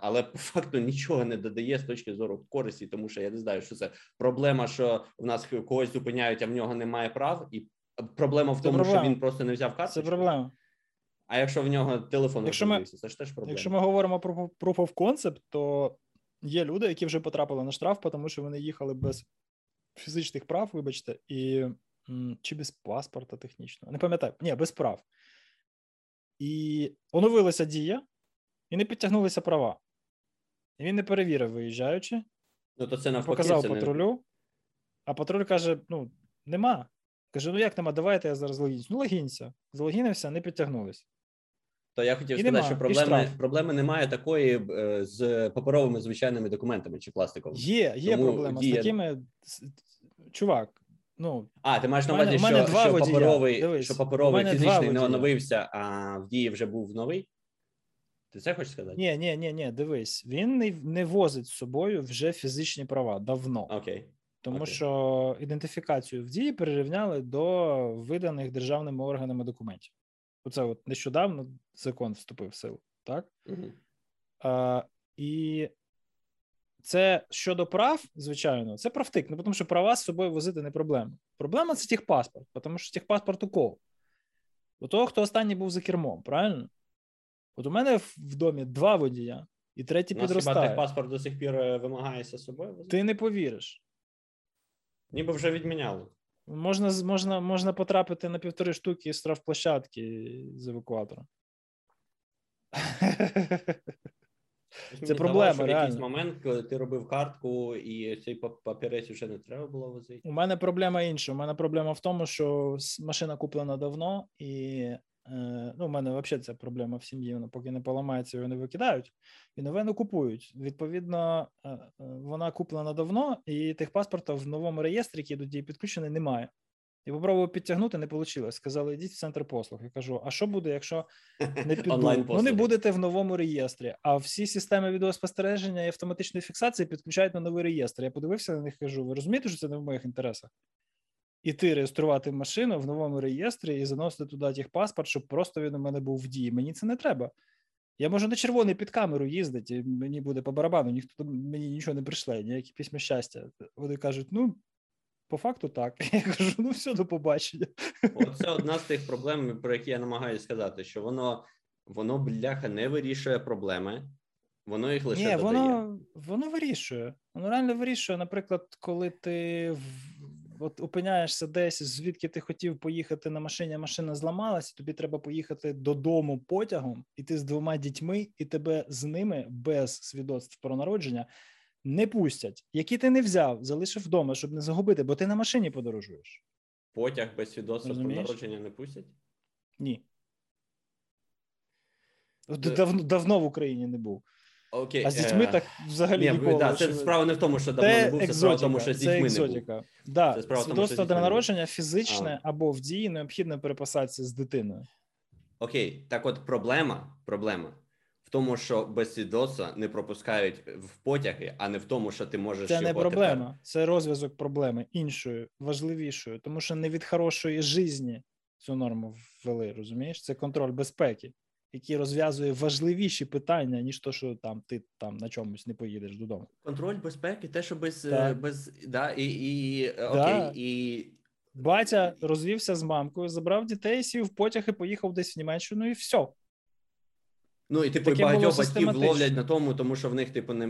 але по факту нічого не додає з точки зору користі, тому що я не знаю, що це проблема, що в нас когось зупиняють, а в нього немає прав, і проблема в Це тому, проблема. що він просто не взяв Це проблема. А якщо в нього телефон Якщо ми- це ж теж проблема. Якщо ми говоримо про proof of concept, то є люди, які вже потрапили на штраф, тому що вони їхали без фізичних прав, вибачте, і чи без паспорта технічного. Не пам'ятаю, ні, без прав. І оновилася дія, і не підтягнулися права. І він не перевірив, виїжджаючи, ну то це навпаки, показав це не- патрулю, а патруль каже: ну, нема. Каже: ну як нема, давайте я зараз логінюсь. Ну, логінься. Залогінився, не підтягнулися. То я хотів І сказати, нема, що проблеми, проблеми немає такої е, з паперовими звичайними документами чи пластиковими. Є, є Тому проблема дія- з такими. Чувак, ну, А, ти маєш на увазі, у мене що, що водія. паперовий, Дивись, що паперовий мене два фізичний не водія. оновився, а в дії вже був новий? Ти це хочеш сказати? ні, ні, ні, ні, дивись, він не, не возить з собою вже фізичні права давно, Окей. тому окей. що ідентифікацію в дії перерівняли до виданих державними органами документів. Оце от нещодавно закон вступив в силу, так? Мгм. А, і це щодо прав, звичайно, це правтик. Ну, тому що права з собою возити не проблема. Проблема це техпаспорт, тому що техпаспорт у кого? У того, хто останній був за кермом, правильно? От у мене в домі два водія, і третій нас хіба підростає. техпаспорт до сих пір е, вимагається з собою? возити? Ти не повіриш. Ніби вже відміняли. Можна, можна, можна потрапити на півтори штуки з штрафплощадки з евакуатора. Це проблема, що В якийсь момент, коли ти робив картку, і цей пап- папірець вже не треба було возити. У мене проблема інша. У мене проблема в тому, що машина куплена давно, і е, ну, у мене взагалі ця проблема в сім'ї. Вона поки не поламається, його не викидають, і нове не купують. Відповідно, е, е, вона куплена давно, і техпаспорта в новому реєстрі, який до дії підключений, немає. І попробував підтягнути, не вийшло. Сказали, йдіть в центр послуг. Я кажу: а що буде, якщо не піду? Ну не будете в новому реєстрі. А всі системи відеоспостереження і автоматичної фіксації підключають на новий реєстр. Я подивився на них кажу: ви розумієте, що це не в моїх інтересах? Іти реєструвати машину в новому реєстрі і заносити туди техпаспорт, щоб просто він у мене був в дії. Мені це не треба. Я можу на червоний під камеру їздити, і мені буде по барабану, ніхто мені нічого не прийшле, ніякі письма щастя. Вони кажуть, ну. По факту так. Я кажу, ну все, до побачення. Це одна з тих проблем, про які я намагаюся сказати, що воно воно бляха не вирішує проблеми, воно їх лише Ні, додає. Воно воно вирішує. Воно реально вирішує. Наприклад, коли ти от опиняєшся десь, звідки ти хотів поїхати на машині, а машина зламалася, тобі треба поїхати додому потягом, і ти з двома дітьми, і тебе з ними без свідоцтв про народження не пустять, які ти не взяв, залишив вдома, щоб не загубити, бо ти на машині подорожуєш. Потяг без свідоцтва про народження не пустять? Ні. Давно, давно в Україні не був. Окей. А з дітьми е... так взагалі Ні, ніколи. Да, це справа не в тому, що давно не був, це справа в тому, що з дітьми не був. Да. Це справа Свідоцтво про народження фізичне а. або в дії необхідно переписатися з дитиною. Окей, так от проблема, проблема тому, що без свідоцтва не пропускають в потяги, а не в тому, що ти можеш. Це його не проблема, тепер... це розв'язок проблеми іншою, важливішою, тому що не від хорошої житті цю норму ввели, розумієш? Це контроль безпеки, який розв'язує важливіші питання, ніж то, що там ти там на чомусь не поїдеш додому. Контроль безпеки, те, що без без да, і, і да. окей, і. Батя розвівся з мамкою, забрав дітей, сів в потяг і поїхав десь в Німеччину, і все. Ну і типу Таке багатьох батьків ловлять на тому, тому що в них типу не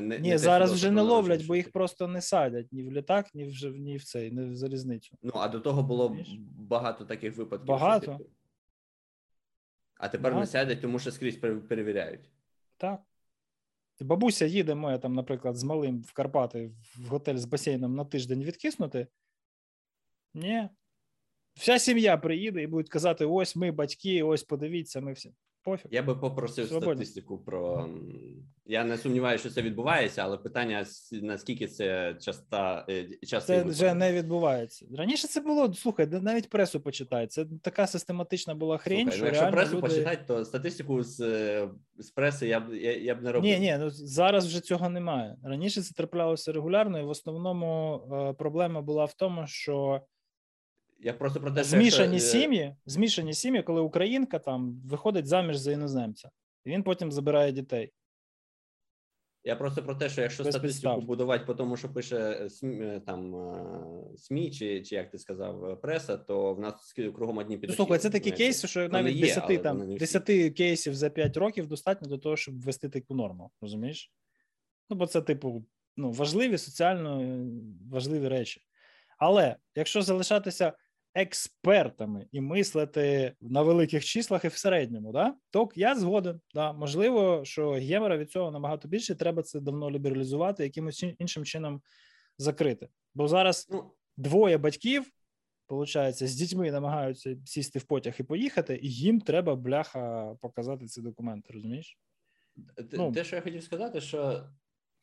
не ні, не зараз вже не ловлять, бо їх просто не садять ні в літак, ні в ні в цей, ні в залізницю. Ну а до того було Знаєш? багато таких випадків. Багато. Що, типу... А тепер багато. не сядять, тому що скрізь перевіряють. Так. Бабуся їде моя там, наприклад, з малим в Карпати в готель з басейном на тиждень відкиснути. Ні. Вся сім'я приїде і будуть казати: ось ми батьки, ось подивіться, ми всі пофіг. Я би попросив Свободно. статистику про. Я не сумніваюся, що це відбувається, але питання наскільки це часта е, часто це вже не відбувається. Раніше це було слухай, навіть пресу почитай. Це така систематична була хрень. Слухай, що ну, Якщо пресу люди... почитати, то статистику з з преси я б я, я б не робив. Ні, ні, ну зараз вже цього немає. Раніше це траплялося регулярно, і в основному е, проблема була в тому, що. Я просто про те, змішані якщо... сім'ї, змішані сім'ї, коли українка там виходить заміж за іноземця, і він потім забирає дітей. Я просто про те, що якщо Без статистику підстав. будувати по тому, що пише е, е, там е, СМІ, чи чи як ти сказав, преса, то в нас кругом одні підохи. Слухай, це такі кейси, що навіть є, 10 там 10 кейсів за 5 років достатньо до того, щоб ввести таку норму. Розумієш? Ну, бо це, типу, ну, важливі соціально важливі речі. Але якщо залишатися експертами і мислити на великих числах і в середньому, да? то я згоден. Да. Можливо, що гемора від цього набагато більше, треба це давно лібералізувати, якимось іншим чином закрити. Бо зараз ну, двоє батьків, виходить, з дітьми намагаються сісти в потяг і поїхати, і їм треба бляха показати ці документи, розумієш? Те, ну, те, що я хотів сказати, що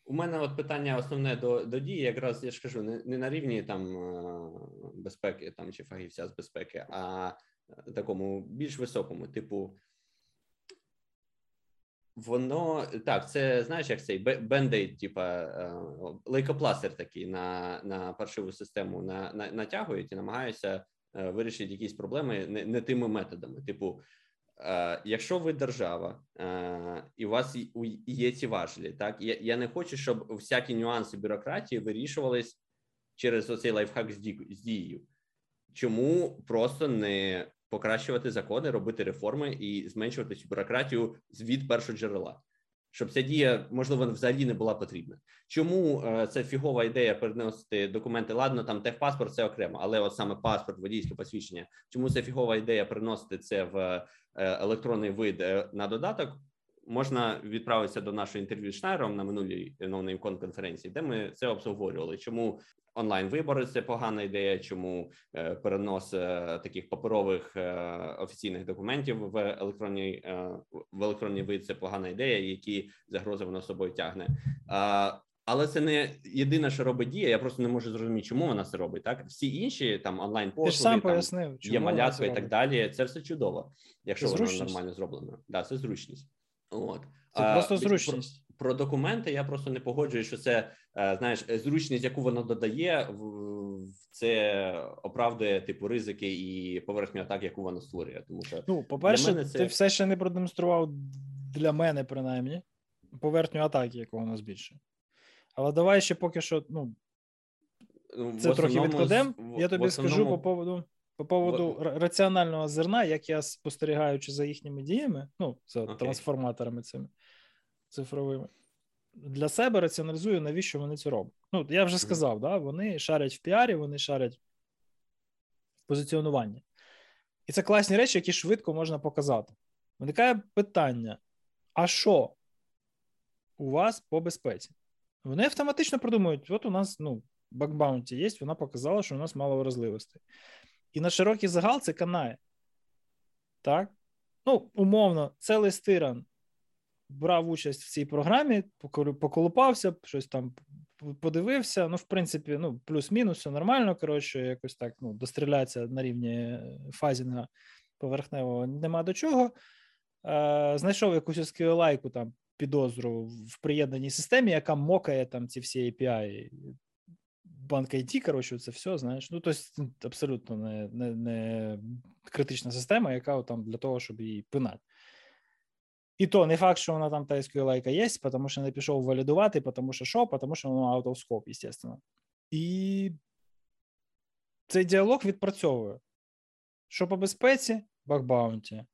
у мене от питання основне до до дії, якраз я ж кажу, не не на рівні там е, безпеки там чи фахівця з безпеки, а такому більш високому, типу. Воно так, це знаєш, як цей band-aid, типа е, лейкопластир такий на на паршиву систему на, на, натягують і намагаються е, вирішити якісь проблеми не, не тими методами. Типу, Е, якщо ви держава е, і у вас є ці важелі, так я я не хочу, щоб всякі нюанси бюрократії вирішувались через оцей лайфхак з дією. Чому просто не покращувати закони, робити реформи і зменшувати цю бюрократію від першого джерела? Щоб ця дія можливо взагалі не була потрібна. Чому е, це фігова ідея переносити документи? Ладно, там техпаспорт це окремо, але от саме паспорт, водійське посвідчення. Чому це фігова ідея переносити це в е, електронний вид е, на додаток? Можна відправитися до нашого інтерв'ю з Шнайром на минулій новій конференції, де ми це обговорювали. Чому онлайн вибори це погана ідея? Чому е, перенос е, таких паперових е, офіційних документів в електронній в електронній вид це погана ідея, які загрози воно собою тягне? Але це не єдине, що робить дія. Я просто не можу зрозуміти, чому вона це робить. Так, всі інші там онлайн послуги, пояснив, чому є малятка і так далі. Це все чудово, якщо Це воно нормально зроблено. Да, це зручність. От Це А, просто від- зручність. Про, про документи я просто не погоджуюсь, що це е, знаєш зручність, яку воно додає, це оправдує типу ризики і поверхню атак, яку воно створює. Тому що Ну, по-перше, мене це- ти все ще не продемонстрував для мене, принаймні, поверхню атаки, яку воно збільшує. Але давай ще поки що, ну, ну, це трохи відкладемо. Я тобі скажу по поводу, по поводу в- раціонального зерна, як я спостерігаючи за їхніми діями, ну, за Окей. трансформаторами цими цифровими. Для себе раціоналізую, навіщо вони це роблять. Ну, я вже сказав, да, вони шарять в піарі, вони шарять в позиціонуванні. І це класні речі, які швидко можна показати. Виникає питання: а що у вас по безпеці? Вони автоматично продумують: от у нас ну, бакбаунті є, вона показала, що у нас мало вразливостей. І на широкий загал це канає. Так? Ну, умовно, целий стиран брав участь в цій програмі, поколупався, щось там подивився. Ну, в принципі, ну, плюс-мінус, все нормально. Коротше, якось так ну, достріляться на рівні е, фазінга поверхневого нема до чого. Е, знайшов якусь SQL-лайку там підозру в приєднаній системі, яка мокає там ці всі API. Банк IT, коротше, це все, знаєш. Ну, тобто, абсолютно не, не, не критична система, яка там для того, щоб її пинати. І то не факт, що вона там та SQL є, тому що не пішов валідувати, тому що що, тому що воно out of scope, естественно. І цей діалог відпрацьовує. Що по безпеці, бакбаунті.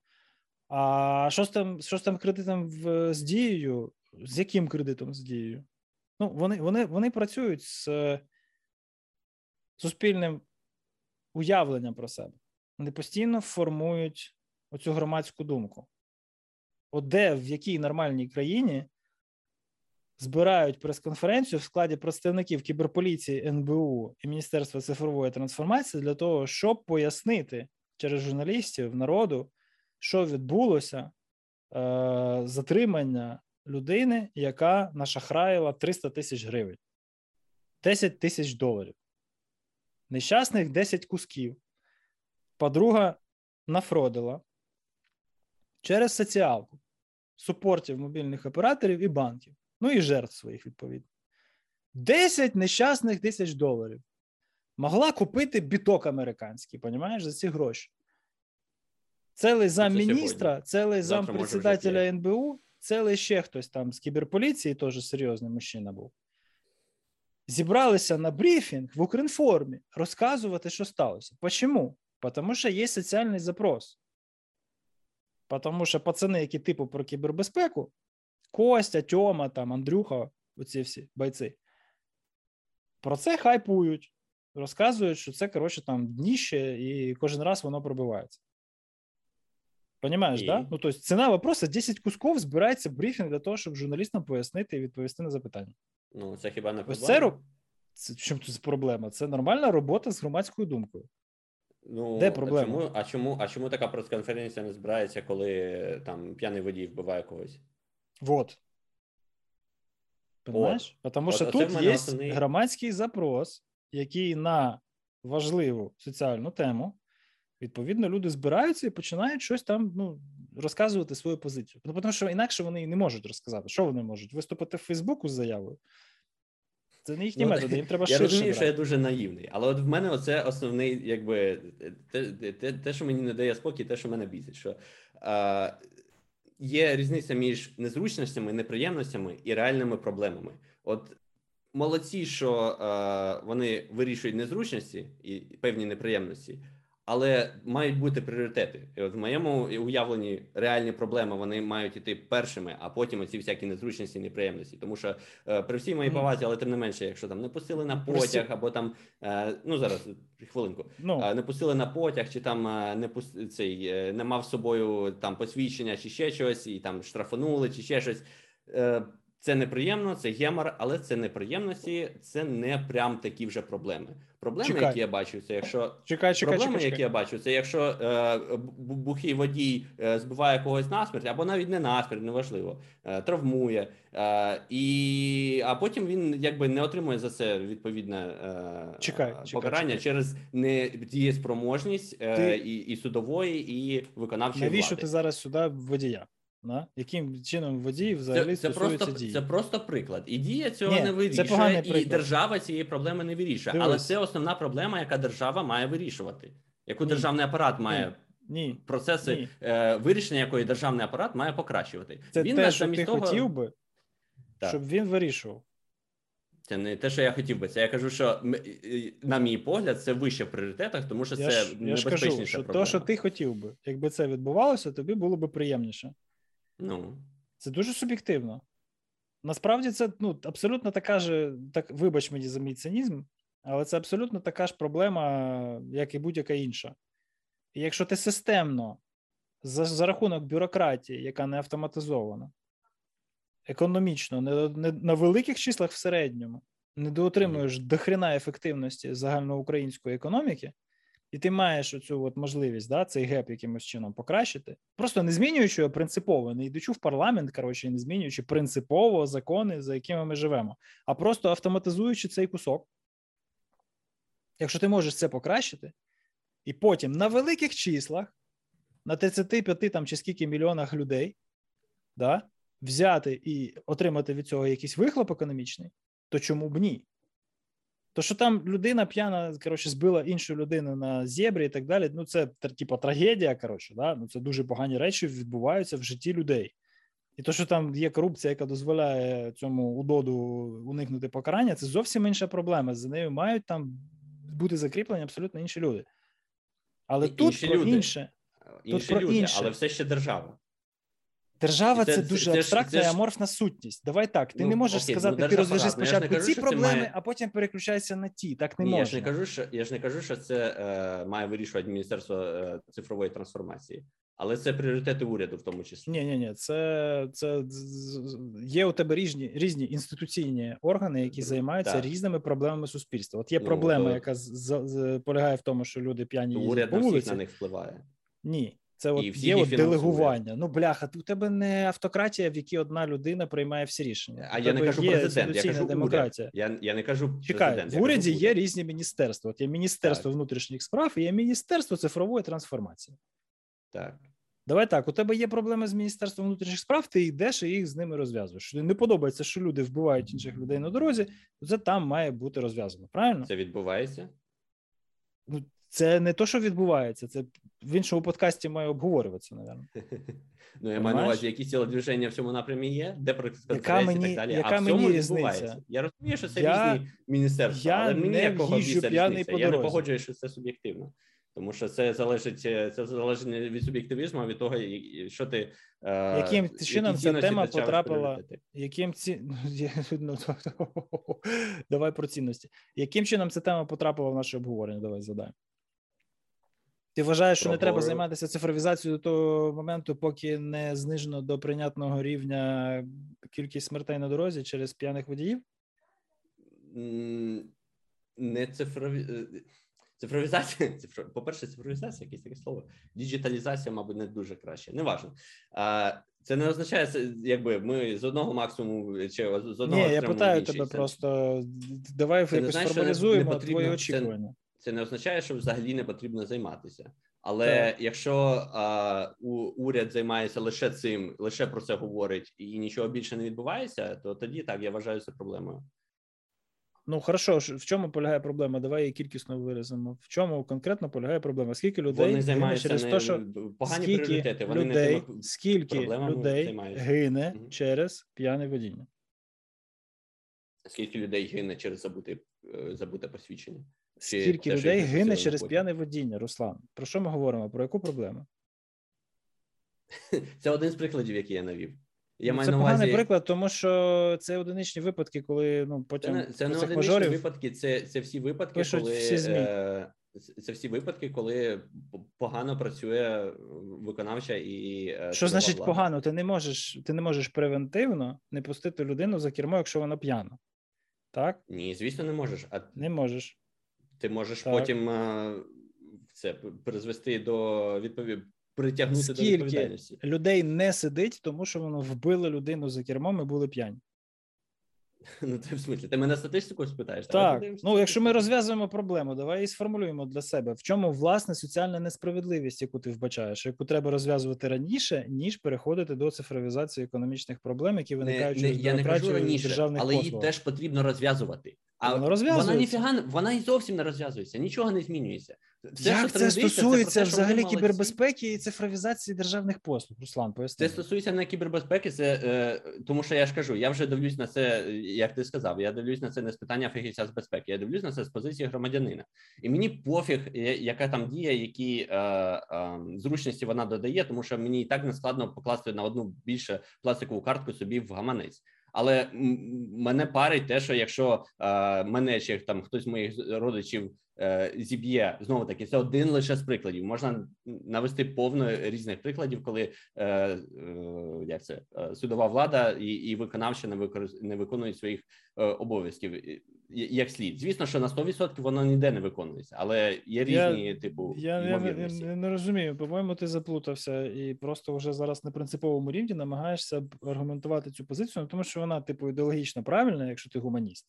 А що з там, що з там кредитом в, з дією? З яким кредитом з дією? Ну, вони, вони, вони працюють з суспільним уявленням про себе. Вони постійно формують оцю громадську думку. От де в якій нормальній країні збирають прес-конференцію в складі представників кіберполіції НБУ і Міністерства цифрової трансформації для того, щоб пояснити через журналістів народу, що відбулося е, затримання людини, яка нашахраїла 300 тисяч гривень, 10 тисяч доларів. Нещасних 10 кусків. Подруга нафродила через соціалку, супортів мобільних операторів і банків, ну і жертв своїх, відповідно. 10 нещасних тисяч доларів. Могла купити біток американський, понімаєш, за ці гроші. Целий замміністра, вже зампредседателя п'ять. НБУ, целий ще хтось там з кіберполіції, теж серйозний мужчина був. Зібралися на брифінг в Укрінформі розказувати, що сталося. Почому? Тому що є соціальний запрос. Тому що пацани, які типу про кібербезпеку, Костя, Тьома, там, Андрюха, оці всі бойці, про це хайпують, розказують, що це, коротше, там дніще, і кожен раз воно пробивається. Понимаєш, І? да? Ну, тобто ціна вопроса 10 кусков збирається брифінг для того, щоб журналістам пояснити і відповісти на запитання. Ну це хіба не проблема? це, це чому тут проблема? Це нормальна робота з громадською думкою. Ну, Де а проблема? Чому, а чому, а чому така прес-конференція не збирається, коли там п'яний водій вбиває когось? Вот. Понимаєш? Тому що тут є основний- громадський запрос, який на важливу соціальну тему. Відповідно, люди збираються і починають щось там ну, розказувати свою позицію. Ну, тому що інакше вони не можуть розказати. Що вони можуть? Виступити в Фейсбуку з заявою? Це не їхні Ну, методи, їм треба Я ширше. розумію, що я дуже наївний, але от в мене оце основний, якби те, те, те, що мені не дає спокій, те, що мене бісить, що е, є різниця між незручностями, неприємностями і реальними проблемами. От молодці, що е, вони вирішують незручності і певні неприємності, але мають бути пріоритети. І от в моєму уявленні реальні проблеми вони мають іти першими, а потім оці всякі незручності неприємності. Тому що е, при всій моїй повазі, але тим не менше, якщо там не пустили на потяг, або там е, ну зараз хвилинку. Ну, Е, Не пустили на потяг, чи там е, не пус... цей е, не мав з собою там посвідчення, чи ще щось, і там штрафанули, чи ще щось. Це неприємно, це гемор, але це неприємності, це не прям такі вже проблеми. Проблеми, Чекай. які я бачу, це якщо Чекай, чекай, проблеми, чекай, які я бачу, це якщо е, бу- бухий водій е, збиває когось насмерть, або навіть не насмерть, неважливо, е, травмує, е, і а потім він якби не отримує за це відповідне е, Чекай, е, чекай, покарання чекай. через недієспроможність е, Ти- і, і судової, і виконавчої Навіщо влади. ти зараз сюди водія? На? Яким чином водій взагалі Це, це, просто, дії? це просто приклад. І дія цього Ні, не вирішує, і приклад. держава цієї проблеми не вирішує. Але це основна проблема, яка держава має вирішувати, яку Ні. державний апарат має Ні. процеси Ні. е, вирішення, якої державний апарат має покращувати. Це він те, що ти того, хотів би, Так. щоб він вирішував. Це не те, що я хотів би. Це я кажу, що на мій погляд, це вище в пріоритетах, тому що Я це ж, я ж кажу, небезпечніша що проблема. то, що ти хотів би, якби це відбувалося, тобі було б приємніше. Ну Це дуже суб'єктивно. Насправді, це ну, абсолютно така ж, так, вибач мені за мій цинізм, але це абсолютно така ж проблема, як і будь-яка інша. І якщо ти системно за, за рахунок бюрократії, яка не автоматизована, економічно, не, не на великих числах в середньому, не доотримуєш дохрена ефективності загальноукраїнської економіки, і ти маєш оцю от можливість да, цей геп якимось чином покращити, просто не змінюючи його принципово, не йдучи в парламент, коротше, не змінюючи принципово закони, за якими ми живемо, а просто автоматизуючи цей кусок. Якщо ти можеш це покращити, і потім на великих числах, на 35 там чи скільки мільйонах людей, да, взяти і отримати від цього якийсь вихлоп економічний, то чому б ні? То, що там людина п'яна, коротше, збила іншу людину на зєбрі і так далі, ну це типа трагедія. Коротше, да? ну це дуже погані речі відбуваються в житті людей. І то, що там є корупція, яка дозволяє цьому удоду уникнути покарання, це зовсім інша проблема. За нею мають там бути закріплені абсолютно інші люди. Але І- тут інші про люди. інше. інші про люди, інше. але все ще держава. Держава це- це, дуже це абстрактна це і аморфна сутність. Давай так. Ти Ну, не можеш окей, ну, сказати, ти розв'яжи Ну, я ж спочатку кажу, ці проблеми, має- а потім переключайся на ті. Так не Ні, я ж не кажу, що я ж не кажу, що це е, має вирішувати Міністерство е, цифрової трансформації, але це пріоритети уряду, в тому числі. Ні, ні, ні, це, це є у тебе різні різні інституційні органи, які займаються Так. різними проблемами суспільства. От є Ну, проблема, то- яка з, з- з- полягає в тому, що люди п'яні уряд по вулиці. на них впливає. Ні, це от І є от делегування. Ну бляха, у тебе не автократія, в якій одна людина приймає всі рішення. А я не кажу президент, я кажу демократія. уряд. Я, я не кажу Чекай, президент. в я кажу уряді є різні міністерства. От є Міністерство Так. внутрішніх справ і є Міністерство цифрової трансформації. Так. Давай так, у тебе є проблеми з Міністерством внутрішніх справ, ти йдеш і їх з ними розв'язуєш. Не подобається, що люди вбивають інших людей на дорозі, то це там має бути розв'язано. Правильно? Це відбувається. Ну, це не то, що відбувається, це в іншому подкасті має обговорюватися, напевно. Ну, я маю на увазі, якісь тілодвіження в цьому напрямі є, де Яка і так далі. яка а в цьому відбувається. Я розумію, що це Я- різні міністерства, я але мені якого біса різниця? по Я не погоджуюсь, що це суб'єктивно. Тому що це залежить це залежить від суб'єктивізму, а від того, що ти е, Яким які чином ця тема потрапила- Яким ці... ну, ну, Давай про цінності. Яким чином ця тема потрапила в наше обговорення? Давай задаємо. Ти вважаєш, що не треба займатися цифровізацією до того моменту, поки не знижено до прийнятного рівня кількість смертей на дорозі через п'яних водіїв? Не цифрові. е, Цифровізація, цифро... по-перше, цифровізація, якесь таке слово. Діджиталізація, мабуть, не дуже краще. Неважно. А, це не означає, якби ми з одного максимуму чи з одного Ні, я питаю тебе Це- просто. Давай Це якось формалізуємо твої очікування. Це не означає, що взагалі не потрібно займатися. Але Так. якщо а, у, уряд займається лише цим, лише про це говорить, і нічого більше не відбувається, то тоді так я вважаю це проблемою. Ну хорошо, в чому полягає проблема? Давай її кількісно виразимо. В чому конкретно полягає проблема? Скільки людей Вони займаються через не те, що погані скільки пріоритети. Вони людей, не тими скільки людей займаються. гине Мгм. через п'яне водіння? скільки людей гине через забути, е, забуте посвідчення. Скільки те, людей гине через потім? п'яне водіння, Руслан? Про що ми говоримо? Про яку проблему? Це один з прикладів, який я навів. Я Ну, маю це на поганий приклад, тому що це одиничні випадки, коли ну Це потім не, це не одиничні мажорів випадки, це, це всі випадки, пишуть коли всі ЗМІ. Е, це всі випадки, коли погано працює виконавча і е, що значить влада. погано? Ти не можеш ти не можеш превентивно не пустити людину за кермо, якщо вона п'яна. Так? Ні, звісно, не можеш. А не можеш. Ти можеш так. потім це призвести до відповіді. Притягнути Скільки до відповідальності. людей не сидить, тому що воно вбило людину за кермом і були п'яні. Ну, ти в смислі, ти мене статистику спитаєш? Так, ну якщо ми розв'язуємо проблему, давай її сформулюємо для себе. В чому власне соціальна несправедливість, яку ти вбачаєш, яку треба розв'язувати раніше, ніж переходити до цифровізації економічних проблем, які виникають не, не, я не кажу раніше, державних але послуг. її теж потрібно розв'язувати. А вона, вона ніфіга вона і зовсім не розв'язується, нічого не змінюється. Все, Як це стосується це те, взагалі кібербезпеки і цифровізації державних послуг? Руслан, поясни. Це стосується не кібербезпеки, це е, тому, що я ж кажу, я вже дивлюсь на це, як ти сказав. Я дивлюсь на це не з питання фахівця з безпеки. Я дивлюсь на це з позиції громадянина, і мені пофіг, яка там дія, які е, е, зручності вона додає, тому що мені і так не складно покласти на одну більше пластикову картку собі в гаманець. Але мене парить те, що якщо е, мене чи там хтось з моїх родичів е, зіб'є знову таки, це один лише з прикладів. Можна навести повно різних прикладів, коли е, е, як це е, судова влада і і виконавча не виконують своїх е, обов'язків як слід. Звісно, що на 100% воно ніде не виконується, але є різні я, типу я, я, я не розумію. По-моєму, ти заплутався і просто вже зараз на принциповому рівні намагаєшся аргументувати цю позицію, тому що вона, типу, ідеологічно правильна, якщо ти гуманіст.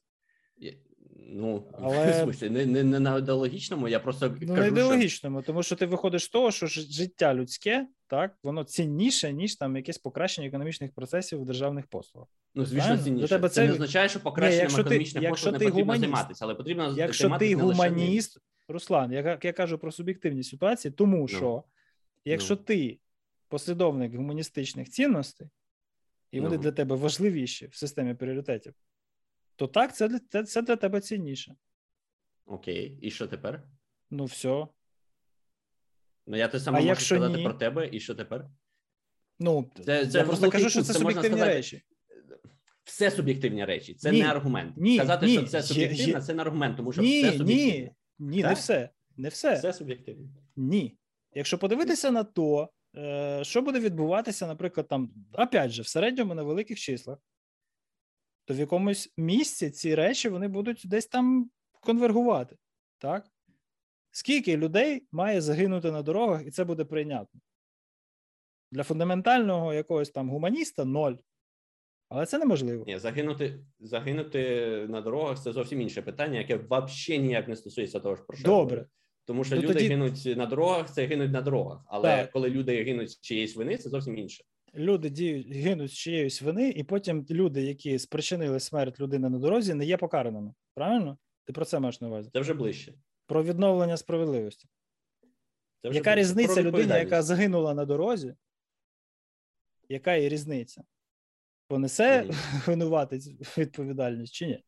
Ну, Але... смысле, не не, не на ідеологічному, я просто ну, кажу, на ідеологічному, що... тому що ти виходиш з того, що життя людське, так, воно цінніше, ніж там якесь покращення економічних процесів в державних послугах. Ну, звісно, цінніше. Тебе це... це не означає, що покращенням економічних послуг не потрібно гуманіст, займатися, але потрібно Якщо ти гуманіст, Руслан, я я кажу про суб'єктивні ситуації, тому ну. що якщо ну. ти послідовник гуманістичних цінностей, і вони ну. для тебе важливіші в системі пріоритетів, то так, це це, це для тебе цінніше. Окей, і що тепер? Ну, все. Ну, я те саме а можу сказати ні? про тебе, і що тепер? Ну, це, це я просто кажу, що це, це суб'єктивні сказати, речі. Все суб'єктивні речі, це ні, не аргумент. Ні, Сказати, ні, що це суб'єктивно, це не аргумент, тому що ні, все суб'єктивне. Ні, ні, не все. Не все. Все суб'єктивне. Ні. Якщо подивитися на то, е, що буде відбуватися, наприклад, там, опять же, в середньому на великих числах, то в якомусь місці ці речі вони будуть десь там конвергувати. Так? Скільки людей має загинути на дорогах, і це буде прийнятно? Для фундаментального якогось там гуманіста ноль. Але це неможливо. Ні, загинути загинути на дорогах це зовсім інше питання, яке взагалі ніяк не стосується того ж про що. Добре. Тому що ну, люди тоді... гинуть на дорогах, це гинуть на дорогах. Але так. коли люди гинуть з чиєїсь вини, це зовсім інше люди діють гинуть з чиєїсь вини, і потім люди, які спричинили смерть людини на дорозі, не є покараними. Правильно? Ти про це маєш на увазі? Це вже ближче. Про відновлення справедливості. Це яка різниця людини, яка загинула на дорозі? Яка є різниця? Понесе винуватець відповідальність чи ні?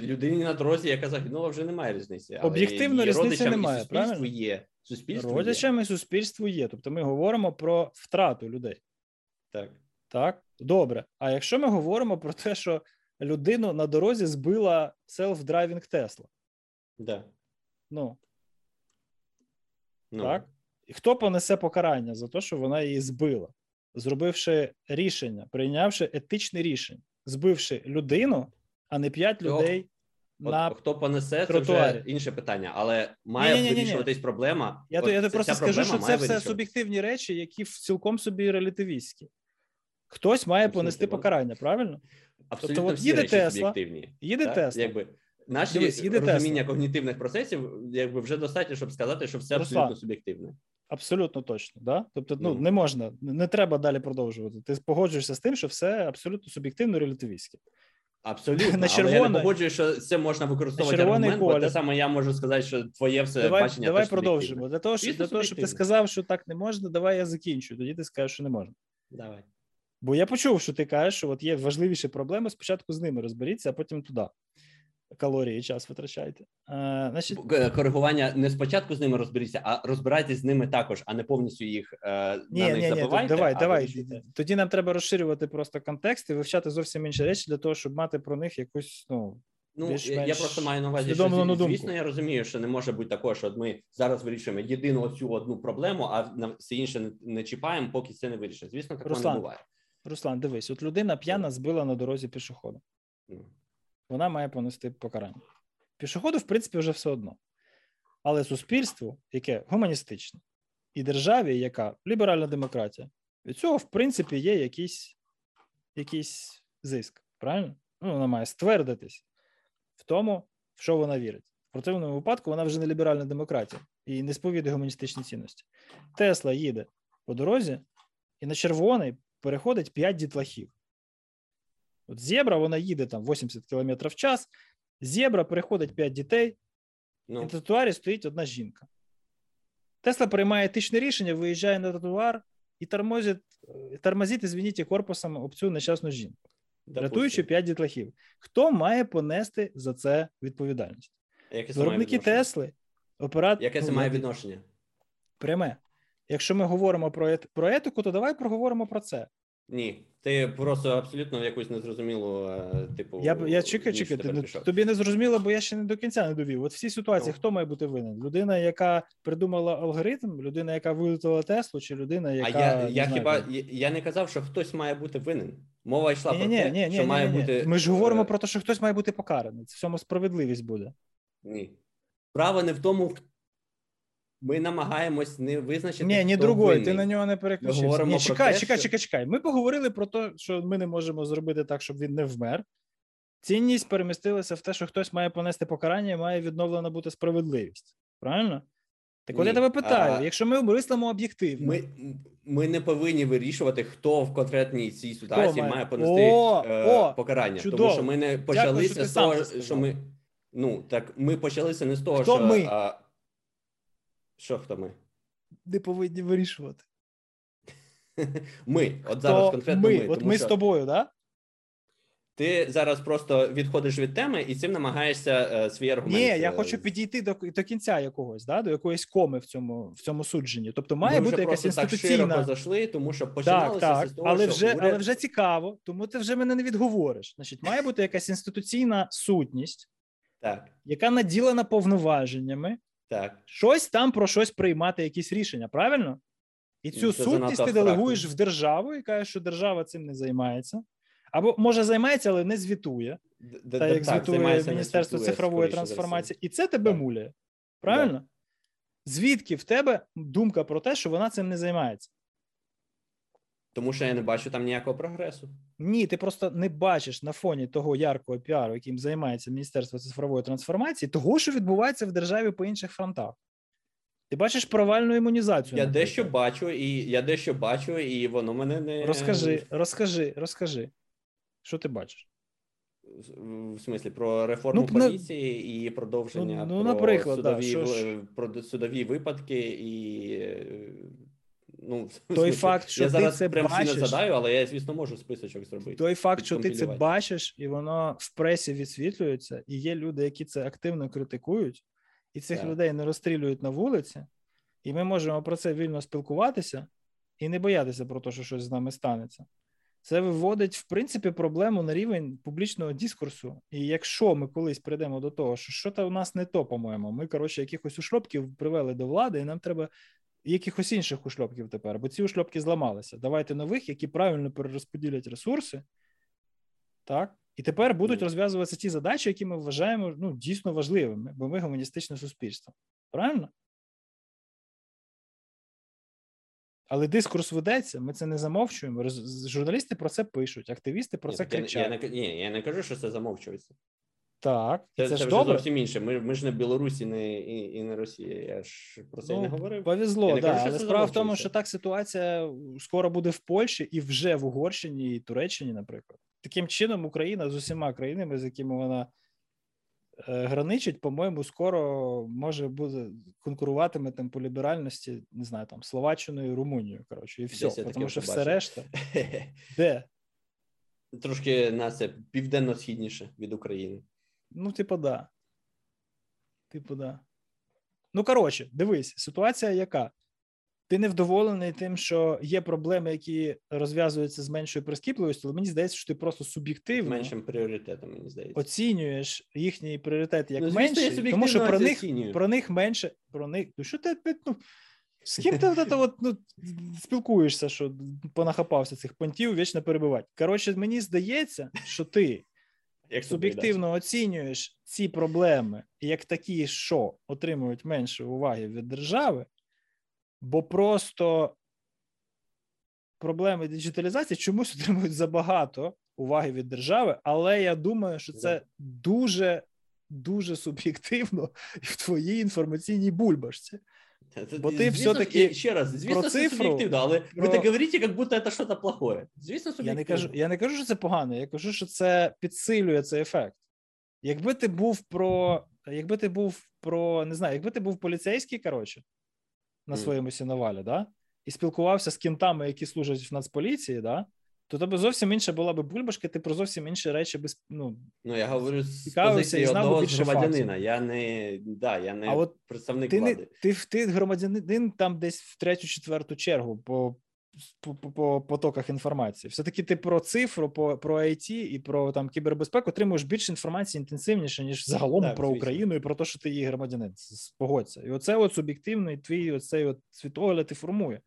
Людині на дорозі, яка загинула, вже немає різниці. Об'єктивно різниці немає. правильно? є. Суспільство Родичами є. суспільству є. Тобто ми говоримо про втрату людей. Так. Так, добре. А якщо ми говоримо про те, що людину на дорозі збила селф-драйвінг Тесла. Да. Ну. ну. Так. І хто понесе покарання за те, що вона її збила, зробивши рішення, прийнявши етичне рішення, збивши людину, а не п'ять людей От, на хто понесе, це вже інше питання, але має ні, ні, вирішуватись проблема. Я От, я просто скажу, що це все суб'єктивні речі, які цілком собі релятивістські. Хтось має Абсолютно. понести покарання, правильно? Абсолютно тобто, от їде Тесла, їде так? Тесла. Якби наші розуміння Тесла. когнітивних процесів, якби вже достатньо, щоб сказати, що все Руслан, абсолютно суб'єктивне. Абсолютно точно, да? Тобто, ну, ну не можна, не треба далі продовжувати. Ти погоджуєшся з тим, що все абсолютно суб'єктивно релятивістське. Абсолютно, на червоне... але я не погоджую, що це можна використовувати аргумент, бо те саме я можу сказати, що твоє все давай, бачення. Давай продовжимо. Для того, щоб, для того, щоб ти сказав, що так не можна, давай я закінчу. Тоді ти скажеш, що не можна. Давай. Бо я почув, що ти кажеш, що от є важливіші проблеми. Спочатку з ними розберіться, а потім туди калорії час витрачаєте. А, значить... Е, коригування не спочатку з ними розберіться, а розбирайтесь з ними також, а не повністю їх е, ні, на них ні, забувайте. Ні, давай, давай. Вирішуйте. Тоді нам треба розширювати просто контекст і вивчати зовсім інші речі для того, щоб мати про них якусь ну, Ну, я, просто маю на увазі, що усвідомлену зві- думку. звісно, я розумію, що не може бути такого, що ми зараз вирішуємо єдину цю одну проблему, а на все інше не, не чіпаємо, поки це не вирішить. Звісно, такого Руслан. не буває. Руслан, дивись, от людина п'яна збила на дорозі пішохода. Вона має понести покарання. Пішоходу, в принципі, вже все одно. Але суспільству, яке гуманістичне, і державі, яка ліберальна демократія, від цього, в принципі, є якийсь, якийсь зиск. Правильно? Ну, вона має ствердитись в тому, в що вона вірить. В противному випадку вона вже не ліберальна демократія і не сповідує гуманістичні цінності. Тесла їде по дорозі, і на червоний переходить 5 дітлахів. От зебра, вона їде там 80 км в час, зебра переходить 5 дітей, і ну, на тротуарі стоїть одна жінка. Тесла приймає етичне рішення, виїжджає на тротуар і тормозить, е, тормозить, извините, корпусом об цю нещасну жінку, допустим. рятуючи 5 дітлахів. Хто має понести за це відповідальність? Яке Виробники? Тесли, оператор. Яке це має відношення? Пряме. Якщо ми говоримо про, ет... про етику, то давай проговоримо про це. Ні, ти просто абсолютно в якусь незрозумілу, е, типу. Я, б- я чекаю, ніч чекаю, ну, тобі не зрозуміло, бо я ще не до кінця не довів. От в цій ситуації Ну. хто має бути винен? Людина, яка придумала алгоритм, людина, яка виготовила Теслу, чи людина, А яка. я, не я знаю, хіба я, я не казав, що хтось має бути винен. Мова йшла Ні, про ні, те, ні, що ні, має ні, бути. Ми ж говоримо е, про те, що хтось має бути покараний. В цьому справедливість буде. Ні. Справа не в тому, ми намагаємось не визначити. Ні, ні, другої, ти на нього не переключився. Ні, чекай, те, чекай, що- чекай, чекай. Ми поговорили про те, що ми не можемо зробити так, щоб він не вмер. Цінність перемістилася в те, що хтось має понести покарання і має відновлена бути справедливість. Правильно? Так от я тебе питаю: а- якщо ми мислимо об'єктивно, Ми, ми не повинні вирішувати, хто в конкретній цій ситуації має? має понести О, е, о, покарання. чудово. Тому що ми не почалися з того, що ми. Ну, так ми почалися не з того, Хто що. ми? А, що хто ми? не повинні вирішувати. Ми. От зараз То конкретно ми, ми. от тому ми що з тобою, да? Ти зараз просто відходиш від теми і цим намагаєшся е, свій аргумент. Ні, я е, хочу підійти до, до кінця якогось, да? до якоїсь коми в цьому, в цьому судженні. Тобто Ми має вже бути якась просто так широко зайшли, тому що Так, так, з того, але що вже, уряд... але вже цікаво, тому ти вже мене не відговориш. Значить, має бути якась інституційна сутність, Так, яка наділена повноваженнями, так. щось там про щось приймати, якісь рішення, правильно? І цю Ну, це сутність ти делегуєш в державу і кажеш, що держава цим не займається. Або може займається, але не звітує, Д- та так як так, звітує Міністерство цифрової трансформації, і це тебе Так. муляє. Правильно? Звідки в тебе думка про те, що вона цим не займається? Тому що я не бачу там ніякого прогресу. Ні, ти просто не бачиш на фоні того яркого піару, яким займається Міністерство цифрової трансформації, того, що відбувається в державі по інших фронтах. Ти бачиш провальну імунізацію. Я наприклад. дещо бачу, і я дещо бачу, і воно мене не Розкажи, розкажи, розкажи. Що ти бачиш? В- смислі про реформу Ну, на- поліції і продовження Ну, ну, про, наприклад, да, що про судові випадки і. Ну, Той факт, що я ти зараз це прям бачиш- не згадаю, але я, звісно, можу списочок зробити. Той факт, що ти це бачиш, і воно в пресі відсвітлюється, і є люди, які це активно критикують, і цих Так. людей не розстрілюють на вулиці, і ми можемо про це вільно спілкуватися і не боятися про те, що щось з нами станеться. Це виводить, в принципі, проблему на рівень публічного дискурсу. І якщо ми колись прийдемо до того, що що то у нас не то, по-моєму, ми, коротше, якихось ушльопків привели до влади, і нам треба якихось інших ушльопків тепер, бо ці ушльопки зламалися. Давайте нових, які правильно перерозподілять ресурси, так? І тепер будуть розв'язуватися ті задачі, які ми вважаємо ну, дійсно важливими, бо ми гуманістичне суспільство. Правильно? Але дискурс ведеться, ми це не замовчуємо. Журналісти про це пишуть, активісти про це так я, кричать. я, не, ні, я не кажу, що це замовчується. Так, Це, це, це, ж добре. зовсім інше. Ми, ми ж не Білорусі, не, і, і не Росія. Я ж про це й не Ну, говорив. Повезло, не да. кажу, але справа в тому, що так ситуація скоро буде в Польщі і вже в Угорщині і Туреччині, наприклад. Таким чином, Україна з усіма країнами, з якими вона е, граничить, по-моєму, скоро може буде конкуруватиме там по ліберальності, не знаю, там Словаччиною, Румунією. Коротше, і все. Тому що вже все решта, де? Трошки нас це південно-східніше від України. Ну, типу, да. Типу, да. Ну, коротше, дивись, ситуація яка? ти невдоволений тим, що є проблеми, які розв'язуються з меншою прискіпливістю, але мені здається, що ти просто суб'єктивно Меншим пріоритетом, мені здається. оцінюєш їхній пріоритет як Ну, суб'єктивно тому що про них, оцінюю. про них менше, про них. Ну що ти ну, з ким ти от, от, ну, спілкуєшся, що понахапався цих понтів, вічно перебивати. Коротше, мені здається, що ти Як суб'єктивно оцінюєш ці проблеми як такі, що отримують менше уваги від держави, бо просто проблеми диджиталізації чомусь отримують забагато уваги від держави, але я думаю, що це дуже. Дуже суб'єктивно в твоїй інформаційній бульбашці. Бо ти все-таки ще раз, звісно, про це цифру, суб'єктивно, але ви про- так говорите, як будто це щось плохое. Звісно, Я не кажу, я не кажу, що це погано. Я кажу, що це підсилює цей ефект. Якби ти був про, якби ти був про, не знаю, якби ти був поліцейський, коротше, на своєму сіновалі, да, і спілкувався з кінтами, які служать в Нацполіції, да, то тебе зовсім інша була би бульбашка, ти про зовсім інші речі без, ну, Ну, я говорю з позиції одного громадянина. фактів. Я не, да, я не А от представник ти, не, влади. ти, ти громадянин там десь в третю, четверту чергу по, по, по, по потоках інформації. Все-таки ти про цифру, по, про IT і про там кібербезпеку отримуєш більше інформації інтенсивніше, ніж загалом Так, про звісно. Україну і про те, що ти її громадянин. Погодься. І оце от суб'єктивний твій оцей от світогляд і формує.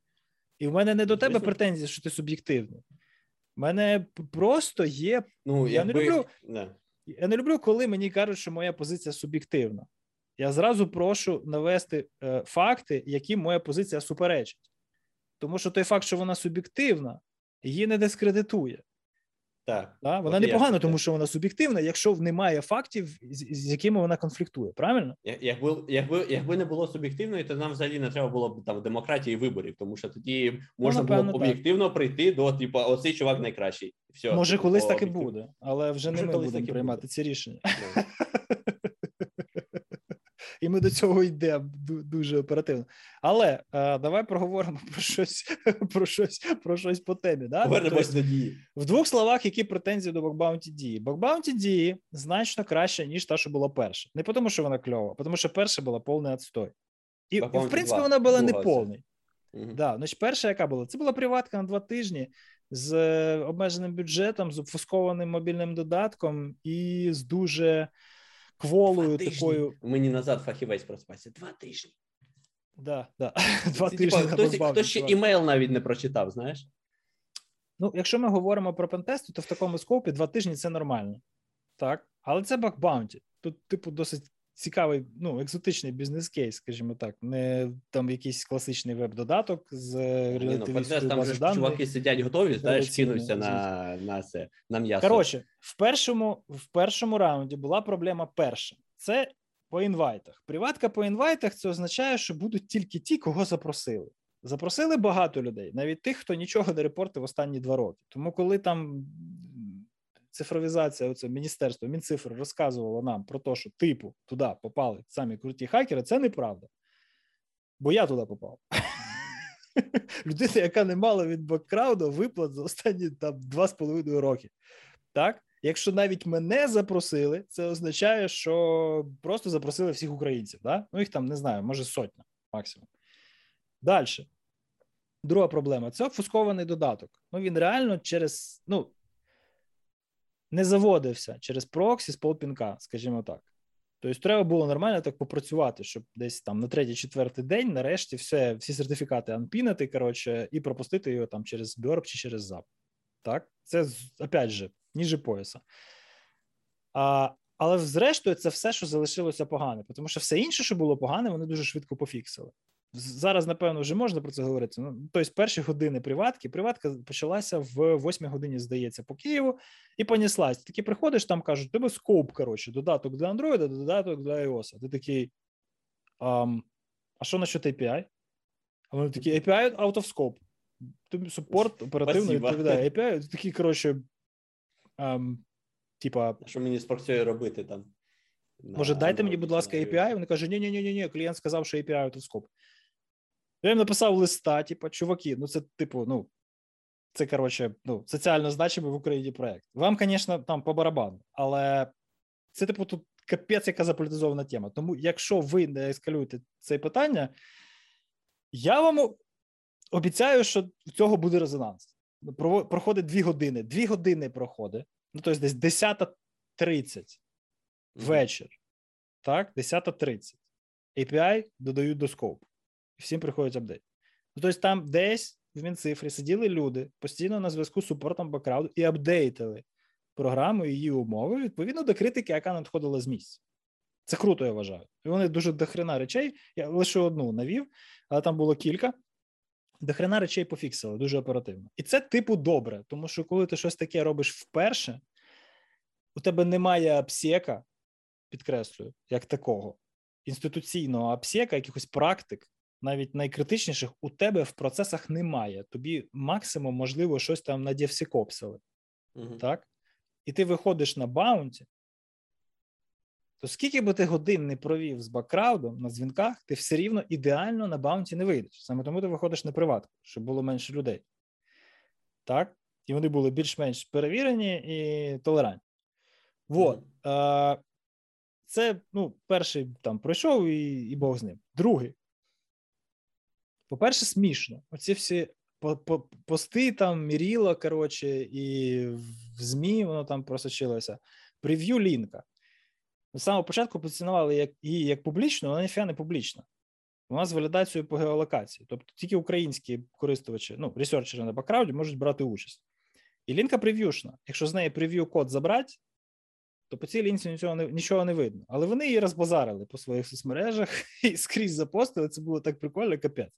І в мене не до тебе Звісно. претензії, що ти суб'єктивний. У мене просто є. Ну, я не люблю- Не. Я не люблю, коли мені кажуть, що моя позиція суб'єктивна. Я зразу прошу навести е, факти, які моя позиція суперечить. Тому що той факт, що вона суб'єктивна, її не дискредитує. Так. Да? Вона От непогана, я тому що вона суб'єктивна, якщо немає фактів, з, з якими вона конфліктує. Правильно? Якби, якби, якби не було суб'єктивної, то нам взагалі не треба було б там демократії виборів, тому що тоді можна було Ну, напевно, б так. об'єктивно прийти до типу, оцей чувак найкращий. Все, Може, типу, колись так і буде, але вже не ми будемо приймати буде. ці рішення. І ми до цього йдемо дуже оперативно. Але е, давай проговоримо про щось, про щось, про щось по темі. Да? Повернемось Тобто, до дії. В двох словах, які претензії до Бокбаунті дії? Бокбаунті дії значно краще, ніж та, що була перша. Не тому, що вона кльова, а тому що перша була повний отстой. І, і в принципі, 2, вона була не повний. Мгм. Да, значить, перша, яка була? Це була приватка на два тижні з е, обмеженим бюджетом, з обфускованим мобільним додатком і з дуже кволою Два такою. Мені назад фахівець проспався. Два тижні. Да, да. Два Це, тижні. хтось, хтось ще імейл навіть не прочитав, знаєш? Ну, якщо ми говоримо про пентести, то в такому скопі два тижні це нормально. Так. Але це бакбаунті. Тут, типу, досить цікавий, ну, екзотичний бізнес-кейс, скажімо так. Не там якийсь класичний веб-додаток з Ні, ну, там же даних. чуваки сидять готові, знаєш, кинуться на, на це, на м'ясо. Коротше, в першому, в першому раунді була проблема перша. Це по інвайтах. Приватка по інвайтах це означає, що будуть тільки ті, кого запросили. Запросили багато людей, навіть тих, хто нічого не репортив останні два роки. Тому, коли там цифровізація, оце міністерство, Мінцифр розказувало нам про те, що типу туди попали самі круті хакери, це неправда. Бо я туди попав. Людина, яка не мала від беккрауду виплат за останні там два з половиною роки. Так? Якщо навіть мене запросили, це означає, що просто запросили всіх українців. Да? Ну, їх там не знаю, може сотня максимум. Далі. Друга проблема це обфускований додаток. Ну, він реально через, ну, не заводився через проксі з полпінка, скажімо так. Тобто, треба було нормально так попрацювати, щоб десь там на третій-четвертий день, нарешті, все, всі сертифікати анпінити, коротше, і пропустити його там через Бьорб чи через ЗАП. Так, це опять же, ніже пояса. А, але зрештою, це все, що залишилося погане, тому що все інше, що було погане, вони дуже швидко пофіксили. Зараз, напевно, вже можна про це говорити. Ну, тобто, перші години приватки. Приватка почалася в 8 годині, здається, по Києву, і поніслась. Ти таки приходиш, там кажуть, тебе скоп, коротше, додаток для Android, додаток для iOS. Ти такий. «Ам, а що насчет API? А вони такі API out of scope. Тобі супорт оперативно Спасибо. відповідає API. Ти такий, коротше, ам, типа, Що мені спрацює робити там? Може, дайте мені, будь ласка, API. Вони кажуть, ні, ні, ні, ні, клієнт сказав, що API out of scope. Я їм написав листа, типу, чуваки, ну це, типу, ну, це, коротше, ну, соціально значимий в Україні проект. Вам, звісно, там по барабану, але це, типу, тут капець, яка заполітизована тема. Тому, якщо ви не ескалюєте це питання, я вам обіцяю, що в цього буде резонанс. Проходить дві години. Дві години проходить. Ну, тобто десь 10.30 вечір. Так, 10.30. API додають до скопу. Всім приходить апдейт. Ну, тобто, там десь в Мінцифрі сиділи люди постійно на зв'язку з супортом бакрауду і апдейтили програму і її умови відповідно до критики, яка надходила з місця. Це круто, я вважаю. І вони дуже дохрена речей. Я лише одну навів, але там було кілька. Дохрена речей пофіксили дуже оперативно. І це, типу, добре, тому що коли ти щось таке робиш вперше, у тебе немає апсека, підкреслюю, як такого, інституційного appsec-а, якихось практик, навіть найкритичніших, у тебе в процесах немає. Тобі максимум, можливо, щось там на DevSecOps-или. Угу. Так? І ти виходиш на bounty, то скільки би ти годин не провів з Bugcrowd-ом на дзвінках, ти все рівно ідеально на bounty не вийдеш. Саме тому ти виходиш на приватку, щоб було менше людей. Так? І вони були більш-менш перевірені і толерантні. Вот. Mm. Це ну, перший там пройшов, і і Бог з ним. Другий. По-перше, смішно. Оці всі пости там міріло, коротше, і в ЗМІ воно там просочилося. Прев'ю лінка. З самого початку позиціонували як, її як публічну, але ніфіга не публічна. Вона з валідацією по геолокації. Тобто тільки українські користувачі, ну, ресерчери на бакрауді можуть брати участь. І лінка прев'юшна. Якщо з неї прев'ю код забрати, то по цій лінці нічого не нічого не видно. Але вони її розбазарили по своїх соцмережах і скрізь запостили. Це було так прикольно, капець.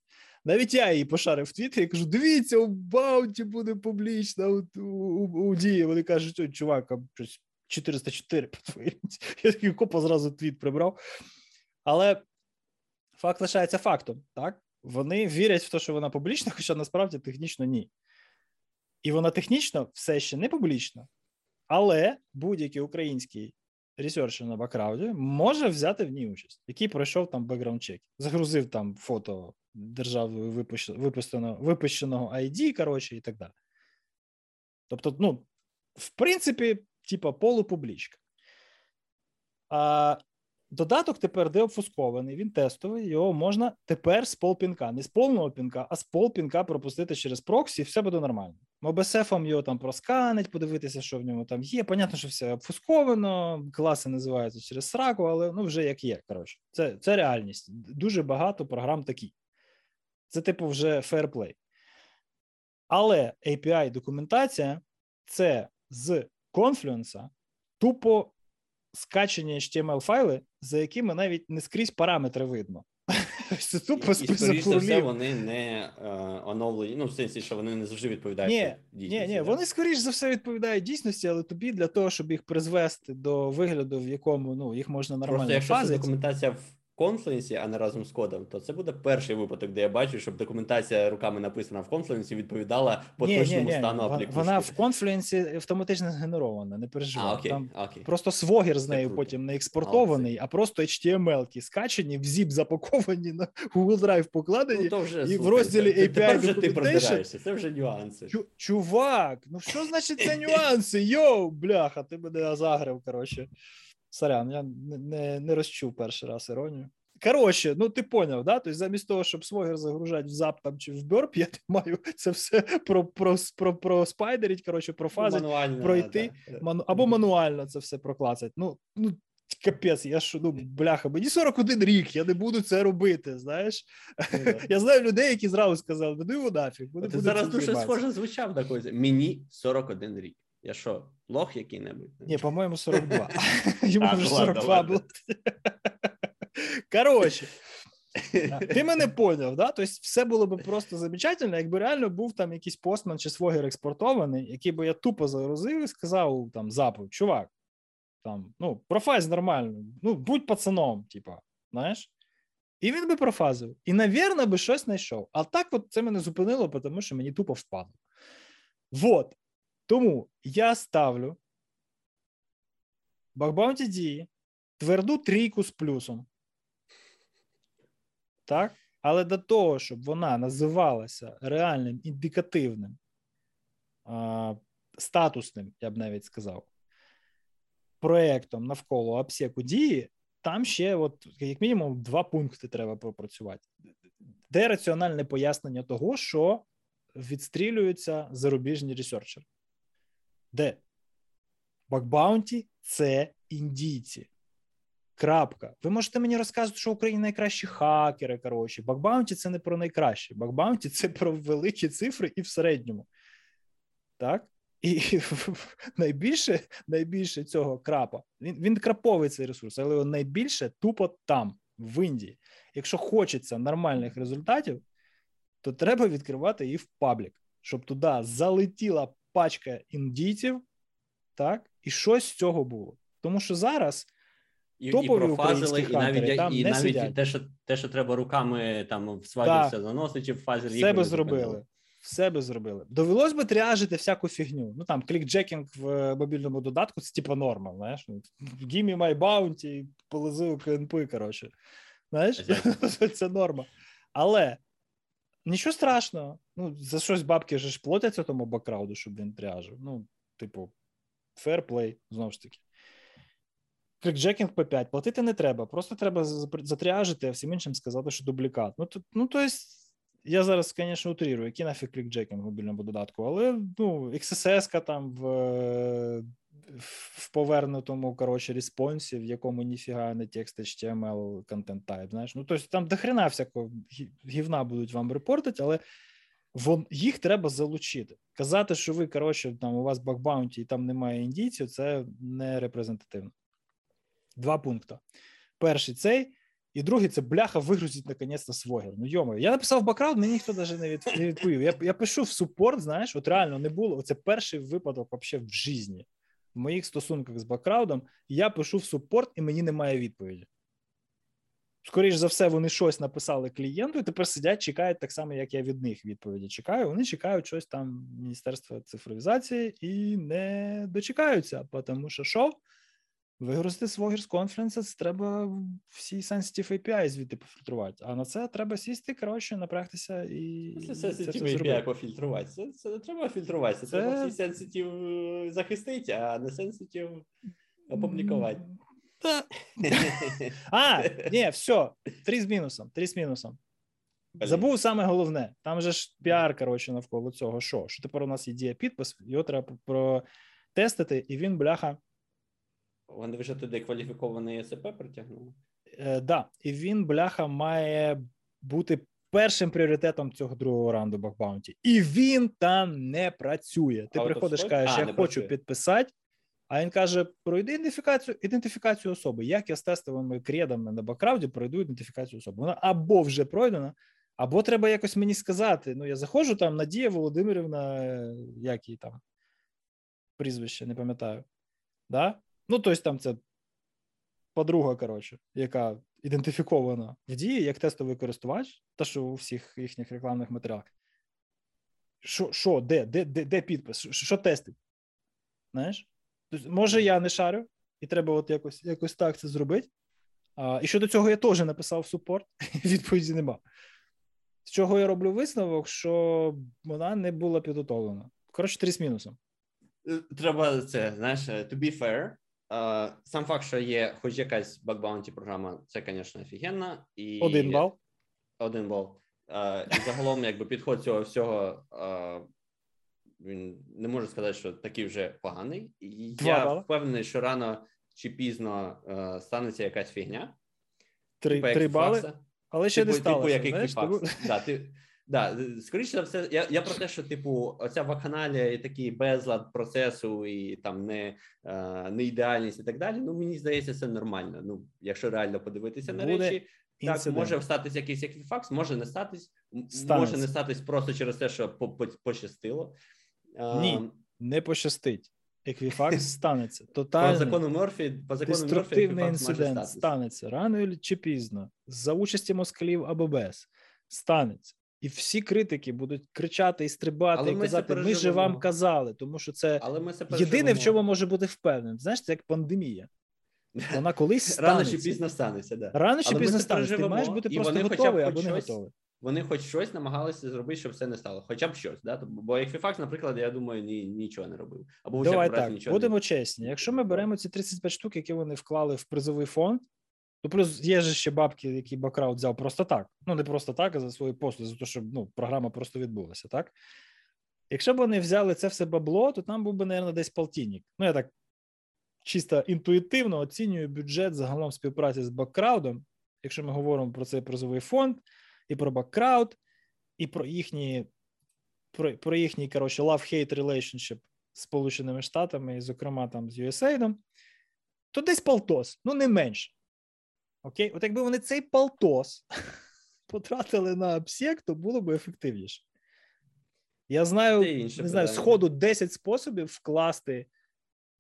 Навіть я її пошарив в Твіттері, кажу: дивіться, у Баунті буде публічно у, у, у дії. Вони кажуть, що чувак, щось 404 по твоїй Я такий копа зразу твіт прибрав. Але факт лишається фактом. так? Вони вірять в те, що вона публічна, хоча насправді технічно ні. І вона технічно все ще не публічна, але будь-який український researcher на Bugcrowd-і може взяти в ній участь, який пройшов там background check, загрузив там фото державою випущеного, випущеного ID, коротше, і так далі. Тобто, ну, в принципі, типа полупублічка. А Додаток тепер деобфускований, він тестовий, його можна тепер з полпінка, не з повного пінка, а з полпінка пропустити через проксі, і все буде нормально. ОБСФом його там просканить, подивитися, що в ньому там є. Понятно, що все обфусковано, класи називаються через сраку, але ну вже як є. Коротше, це це реальність. Дуже багато програм такі. Це, типу, вже фейрплей. Але API документація це з Confluence тупо скачені HTML файли, за якими навіть не скрізь параметри видно. Це тупо і, і скоріше все, вони не е, оновлені. Ну, в сенсі, що вони не завжди відповідають. Ні, дійсності. Ні, ні, да? вони скоріш за все відповідають дійсності, але тобі для того, щоб їх призвести до вигляду, в якому ну їх можна нормально. Просто якщо це документація в Confluence, а не разом з кодом, то це буде перший випадок, де я бачу, щоб документація руками написана в Confluence відповідала по ні, точному ні, ні. стану аплікушки. Вона в Confluence автоматично згенерована, не переживай. А, окей, Там окей. Просто свогер з нею потім не експортований, а, а просто HTML-ки скачені, в zip запаковані на Google Drive покладені, ну, вже, і в розділі API Тепер вже ти продираєшся, це вже нюанси. Чу, чувак, ну що значить це нюанси? Йоу, бляха, ти мене загрив, коротше. Сорян, я не не, не розчув перший раз іронію. Коротше, ну ти поняв, да? Тобто замість того, щоб свогер загружати в зап там чи в бёрп, я маю це все про про, про, про спайдерить, коротше, профазить, ну, пройти, да, ману, або мануально це все проклацати. Ну, ну Капець, я ж ну бляха, мені 41 рік, я не буду це робити. Знаєш, ну, я знаю людей, які зразу сказали, ну його нафіг. Ти зараз дуже схоже звучав такий. Мені 41 рік. Я що, лох який-небудь? Ні, по-моєму, 42. Йому вже 42 було. Коротше, ти мене поняв, да? Тобто все було б просто замечательно, якби реально був там якийсь постман чи свогер експортований, який би я тупо загрузив і сказав там запу, чувак, там, ну, профайз нормально, ну, будь пацаном, типа, знаєш? І він би профазив. І, навірно, би щось знайшов. А так от це мене зупинило, тому що мені тупо впадло. Вот. Тому я ставлю Бакбаунті дії тверду трійку з плюсом. Так? Але до того, щоб вона називалася реальним індикативним, а, статусним, я б навіть сказав, проєктом навколо appsec-у дії, там ще, от, як мінімум, два пункти треба пропрацювати. де раціональне пояснення того, що відстрілюються зарубіжні researcher-и? Де? Bug bounty це індійці. Крапка. Ви можете мені розказувати, що Україна найкращі хакери. Коротше, Bug bounty це не про найкраще. Bug bounty це про великі цифри і в середньому. Так? І найбільше найбільше цього крапа. Він він краповий цей ресурс, але найбільше тупо там, в Індії. Якщо хочеться нормальних результатів, то треба відкривати її в паблік, щоб туди залетіла пачка індійців, так, і щось з цього було. Тому що зараз. І, Топові і профазили, і навіть, там і не навіть те, що те, що треба руками там в сваді все заносити, чи в фазері. Все би зробили. Все би зробили. Довелось би тряжити всяку фігню. Ну там клікджекінг в мобільному додатку це типа норма. Знаєш, Give me my bounty, полези у КНП, коротше. Знаєш, це норма. Але нічого страшного. Ну, за щось бабки ж платяться тому бакрауду, щоб він тряжив. Ну, типу, ферплей, знову ж таки. Клікджекінг P5 платити не треба, просто треба затряжити, а всім іншим сказати, що дублікат. Ну, то, ну, то есть, я зараз, звісно, утрірую, який нафіг клікджекінг в мобільному додатку, але ну, XSS там в в повернутому коротше, респонсі, в якому ніфіга не текст HTML контент type, знаєш. Ну, тобто там дохрена всякого гівна будуть вам репортити, але вон, їх треба залучити. Казати, що ви, коротше, там у вас бакбаунті і там немає індійців, це не репрезентативно. Два пункти. Перший цей, і другий це бляха вигрузить наконець-то свогер. Ну йомо, я написав бакраунд, мені ніхто навіть не, від, не відповів. Я я пишу в супорт, знаєш, от реально не було. Це перший випадок вообще в житті. В моїх стосунках з бакраудом я пишу в суппорт, і мені немає відповіді. Скоріше за все, вони щось написали клієнту, і тепер сидять, чекають так само, як я від них відповіді чекаю. Вони чекають щось там Міністерства цифровізації і не дочекаються, тому що що? Вигрузити з Confluence-а, це треба всі sensitive API звідти пофільтрувати. А на це треба сісти, коротше, напрягтися і. Це sensitive API пофільтрувати. Це, це не треба фільтрувати. Це, це... треба всі sensitive захистити, а не sensitive опублікувати. Та... А, ні, все, три з мінусом, три з мінусом. Блин. Забув саме головне. Там же ж піар, коротше, навколо цього. Що? Що тепер у нас є дія підпис, його треба протестити, і він, бляха. Вони вже туди кваліфікований СП притягнули? Е, да, і він, бляха, має бути першим пріоритетом цього другого раунду бакбаунті. І він там не працює. Ти а приходиш, кажеш, я хочу працює. підписати, а він каже: пройди ідентифікацію, ідентифікацію особи. Як я з тестовими кредами на бакрауді пройду ідентифікацію особи? Вона або вже пройдена, або треба якось мені сказати. Ну, я заходжу там, Надія Володимирівна, як її там прізвище, не пам'ятаю. Да? Ну, тобто, там це подруга, коротше, яка ідентифікована в дії як тестовий користувач, та що у всіх їхніх рекламних матеріалах. Що, що, де, де, де, де підпис? Що, що тестить? Знаєш? Тобто, може, я не шарю, і треба от якось якось так це зробити. А, І щодо цього я теж написав супорт, відповіді нема. З чого я роблю висновок, що вона не була підготовлена. Коротше, три з мінусом. Е, треба це, знаєш, to be fair. Сам факт, що є хоч якась бакбаунті програма, це, звісно, офігенно. І... Один бал. Один бал. Uh, і загалом, якби підход цього всього uh, він не можу сказати, що такий вже поганий. І Я бали. впевнений, що рано чи пізно uh, станеться якась фігня. Три типу, три бали, але ще типу, не сталося. Типу, як знаєш, тому... да, ти, да, Скоріше за все, я я про те, що типу, оця вакханалія і такий безлад процесу, і там не uh, не ідеальність і так далі. Ну мені здається, це нормально. Ну, якщо реально подивитися на Буде речі. Так, може статись якийсь Equifax, може не статись, Станеться. може не статись просто через те, що пощастило. Ні, не пощастить. Equifax станеться. Тотальний, по закону Морфі, по закону деструктивний Морфі, інцидент станеться рано чи пізно, за участі москалів або без, станеться. І всі критики будуть кричати і стрибати, Але і казати: ми же вам казали, тому що це, Але ми єдине, в чому може бути впевнений. Знаєш, це як пандемія. Вона колись станеться. Рано чи пізно станеться. Да. Рано чи пізно станеться. Ти маєш бути просто готовий або не готовий вони хоч щось намагалися зробити, щоб це не стало, хоча б щось. Да? Бо Equifax, наприклад, я думаю, ні, нічого не робив. Або Давай так, нічого будемо не... чесні. Якщо ми беремо ці 35 штук, які вони вклали в призовий фонд, Ну, плюс є ж ще бабки, які Бакраут взяв просто так. Ну, не просто так, а за свої послуги, за те, щоб ну, програма просто відбулася, так? Якщо б вони взяли це все бабло, то там був би, мабуть, десь полтинник. Ну, я так чисто інтуїтивно оцінюю бюджет загалом співпраці з Баккраудом, якщо ми говоримо про цей призовий фонд, і про Баккрауд, і про їхні про, про їхній коротше, love-hate relationship з Сполученими Штатами, і, зокрема, там з USAID, то десь полтос, ну не менше. Окей, от якби вони цей полтос потратили на обсек, то було б ефективніше. Я знаю, не знаю, сходу 10 способів вкласти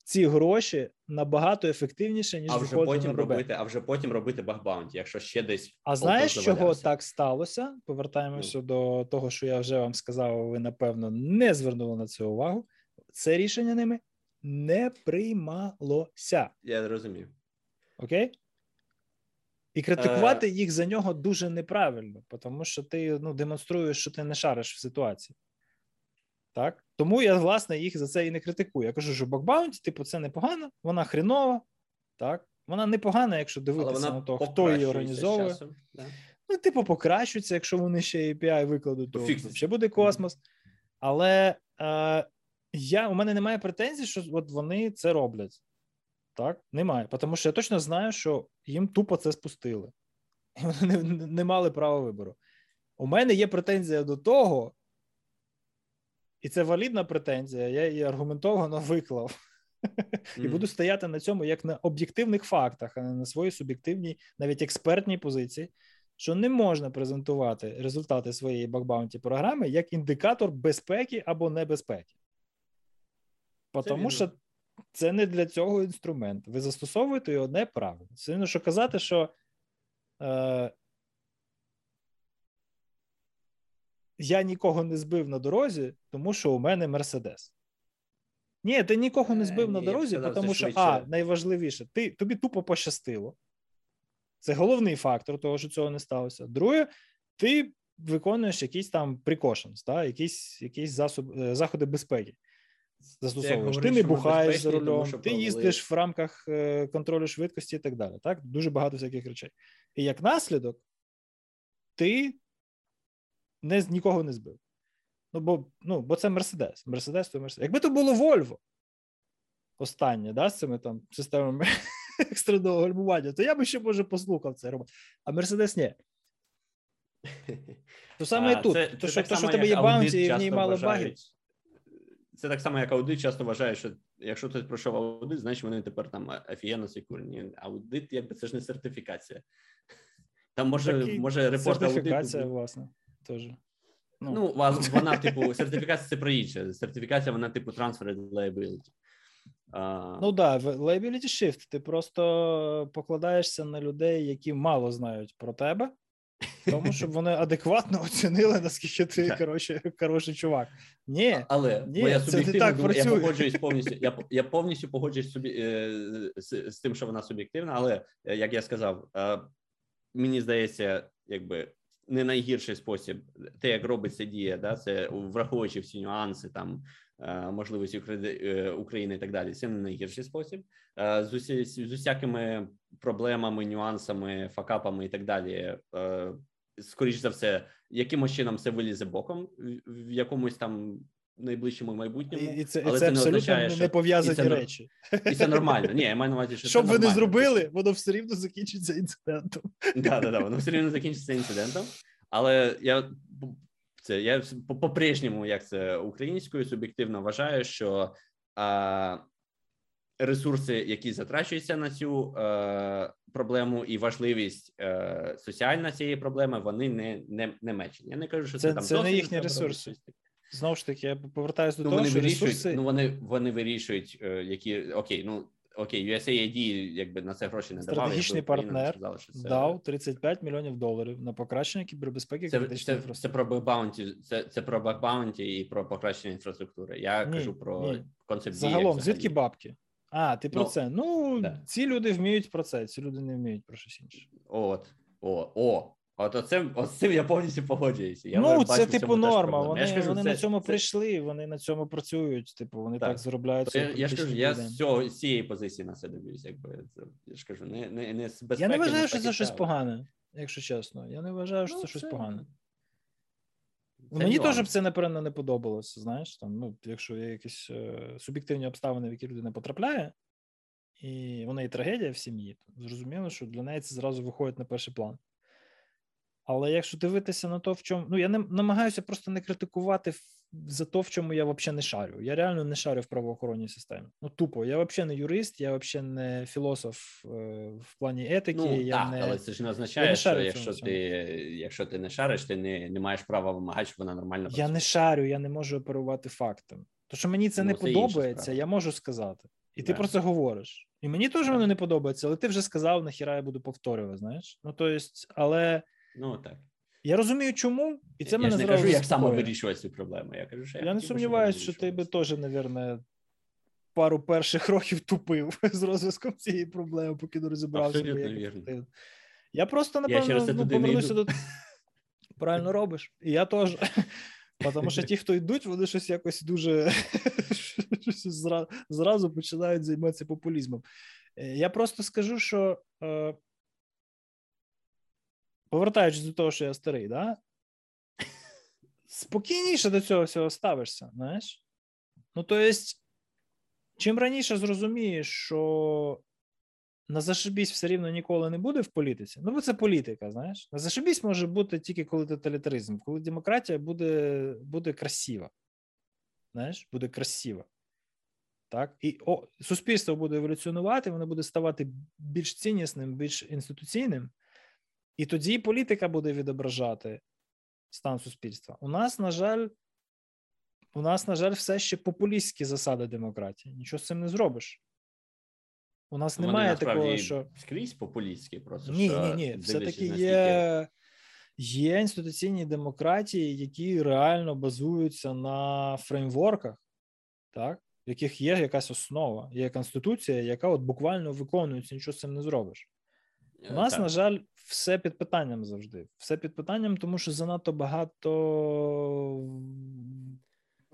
ці гроші набагато ефективніше, ніж а вже потім робити, а вже потім робити багбаунті, якщо ще десь. А знаєш, чого так сталося? Повертаємося ну. до того, що я вже вам сказав. Ви напевно не звернули на це увагу. Це рішення ними не приймалося. Я розумію. Окей? І критикувати е... їх за нього дуже неправильно, тому що ти ну, демонструєш, що ти не шариш в ситуації. Так? Тому я, власне, їх за це і не критикую. Я кажу, що бакбаунті, типу, це непогано, вона хрінова, так? Вона непогана, якщо дивитися на то, хто її організовує. да? Ну, типу, покращується, якщо вони ще API викладуть, то ще буде космос. Але е, я, у мене немає претензій, що от вони це роблять. Так, немає. Тому що я точно знаю, що їм тупо це спустили. І вони не, не мали права вибору. У мене є претензія до того, і це валідна претензія. Я її аргументовано виклав. Mm. І буду стояти на цьому як на об'єктивних фактах, а не на своїй суб'єктивній, навіть експертній позиції, що не можна презентувати результати своєї бакбаунті програми як індикатор безпеки або небезпеки. Тому що це не для цього інструмент. Ви застосовуєте його неправильно. Це що казати, що е, я нікого не збив на дорозі, тому що у мене Мерседес. Ні, ти нікого не збив е, на дорозі, сказав, тому що. А, найважливіше, ти, тобі тупо пощастило. Це головний фактор того, що цього не сталося. Друге, ти виконуєш якісь там precautions, та, якісь якісь засоб, е, заходи безпеки. Застосовуєш. Ти не бухаєш за рулем, ти їздиш в рамках е, контролю швидкості і так далі. Так? Дуже багато всяких речей. І як наслідок, ти не, нікого не збив. Ну, бо ну, бо це Мерседес. Мерседес то Мерседес. Якби то було Вольво останнє, да, з цими там системами екстреного гальмування, то я би ще, може, послухав це робити. А Мерседес ні. То саме і тут. Це, то, це що, то, що в тебе є bounty, і в ній мало багів. Це так само, як аудит часто вважає, що якщо хтось пройшов аудит, значить вони тепер там офігенно secure-ні. Аудит, якби це ж не сертифікація. Там може, Такі може report Сертифікація, аудиту... власне теж. Ну, ну вона, типу, сертифікація це про інше. Сертифікація, вона, типу, transfer liability. Uh... Ну так, да, liability shift. Ти просто покладаєшся на людей, які мало знають про тебе, тому щоб вони адекватно оцінили, наскільки ти коротше, хороший чувак. Ні, але ні, моя це не так працює. Я погоджуюсь повністю. Я я повністю погоджуюсь собі е, з, з тим, що вона суб'єктивна, але е, як я сказав, е, мені здається, якби не найгірший спосіб, те, як робиться дія, да, це враховуючи всі нюанси, там можливості України і так далі. Це не найгірший спосіб з усі, з усякими проблемами, нюансами, факапами і так далі. Скоріш за все, якимось чином це вилізе боком в якомусь там найближчому майбутньому, і це, але і це, це абсолютно не означає, що... не пов'язані це, речі, і це нормально. Ні, я маю на увазі, що щоб ви не зробили, воно все рівно закінчиться інцидентом. Так, так, так, воно все рівно закінчиться інцидентом. Але я це я по-прежньому, як це українською, суб'єктивно вважаю, що а, ресурси, які затрачуються на цю е, проблему, і важливість е, соціальна цієї проблеми, вони не не, не мечені. Я не кажу, що це, це там це не їхні ресурси. Знову ж таки, я повертаюся до ну, того, вони що вирішують, ресурси... ну вони вони вирішують, е, які окей, ну окей, USAID якби на це гроші не давав. Стратегічний партнер сказали, що це... дав 35 мільйонів доларів на покращення кібербезпеки це, це, це, це про бакбаунті, це це про бакбаунті і про покращення інфраструктури. Я ні, кажу про ні. концепт загалом. Звідки бабки? А, ти про ну, це? Ну да. ці люди вміють про це, ці люди не вміють про щось інше. От о, о. От оцим, з цим я повністю погоджуюся. Я ну, це типу норма. Вони, Я кажу, вони це- на цьому це- прийшли, вони на цьому працюють. Типу, вони так, Так. заробляють. Я, я ж кажу, я з цього з цієї позиції на це дивлюсь, якби це я ж кажу, не, не, не з безпеки. Я не вважаю, що це щось погане, якщо чесно. Я не вважаю, що Ну, це щось погане. Це Мені теж б це, напевно, не подобалося. Знаєш, там, ну, якщо є якісь е, суб'єктивні обставини, в які людина потрапляє, і вона є трагедія в сім'ї, то зрозуміло, що для неї це зразу виходить на перший план. Але якщо дивитися на то, в чому. Ну, я не намагаюся просто не критикувати за то, в чому я взагалі не шарю. Я реально не шарю в правоохоронній системі. Ну, тупо, я взагалі не юрист, я взагалі не філософ е, в плані етики. Ну, я так, не... але це ж не означає, не що якщо ти, якщо ти не шариш, ти не, не маєш права вимагати, щоб вона нормально Я не шарю, я не можу оперувати фактом. То, що мені це Ну, не це подобається, я можу сказати. І ти про це говориш. І мені теж Так. воно не подобається, але ти вже сказав, нахіра я буду повторювати, знаєш? Ну, то есть, але Ну так. я розумію, чому, і це я мене ж не зразу кажу, як саме вирішувати цю проблему. Я кажу, що я, Я не сумніваюся, що ти би теж, напевне, пару перших років тупив з розв'язком цієї проблеми, поки не розібрався. Абсолютно вірно. Я просто, напевно, це ну, повернуся до. Правильно робиш. І я теж. Тому що ті, хто йдуть, вони щось якось дуже зразу починають займатися популізмом. Е, Я просто скажу, що е, повертаючись до того, що я старий, да? спокійніше до цього всього ставишся, знаєш? Ну, то есть, чим раніше зрозумієш, що на зашибісь все рівно ніколи не буде в політиці. Ну, бо це політика, знаєш. На зашибісь може бути тільки коли тоталітаризм, коли демократія буде, буде красива. Знаєш, буде красива. Так? І о, суспільство буде еволюціонувати, воно буде ставати більш ціннісним, більш інституційним. І тоді політика буде відображати стан суспільства. У нас, на жаль, у нас, на жаль, все ще популістські засади демократії. Нічого з цим не зробиш. У нас Вони немає такого, що. скрізь популістські, просто Ні, що ні, ні. Все-таки наскільки- є, є інституційні демократії, які реально базуються на фреймворках, так? в яких є якась основа, є конституція, яка от буквально виконується, нічого з цим не зробиш. У нас, Е, Так. на жаль, все під питанням завжди. Все під питанням, тому що занадто багато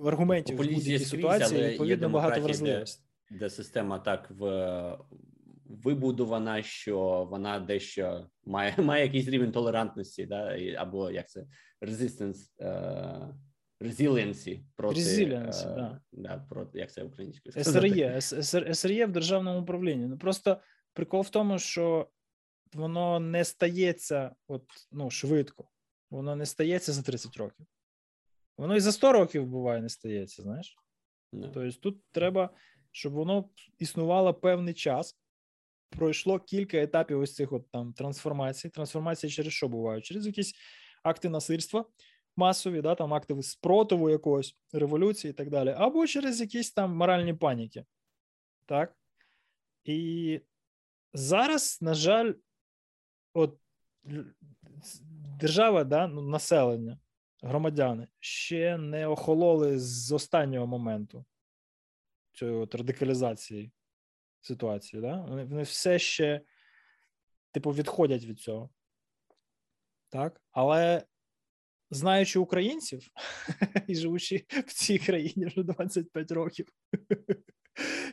аргументів в будь-якій ситуації, але відповідно, багато демократія, де- де система так в, вибудована, що вона дещо має, має якийсь рівень толерантності, да, або як це е, resiliency проти Resiliency, е, да. Да, проти як це українською СРЄ, СРЄ в державному управлінні. Ну просто прикол в тому, що воно не стається от, ну, швидко, воно не стається за 30 років. Воно і за 100 років буває не стається, знаєш. Да. Тобто тут треба, щоб воно існувало певний час. Пройшло кілька етапів ось цих от там трансформацій. Трансформації через що бувають? Через якісь акти насильства масові, да, там акти спротиву якогось, революції і так далі, або через якісь там моральні паніки. Так? І зараз, на жаль, от держава, да, ну, населення, громадяни ще не охололи з останнього моменту цієї от радикалізації ситуації. Да? Вони, вони все ще, типу, відходять від цього. Так? Але знаючи українців і живучи в цій країні вже 25 років,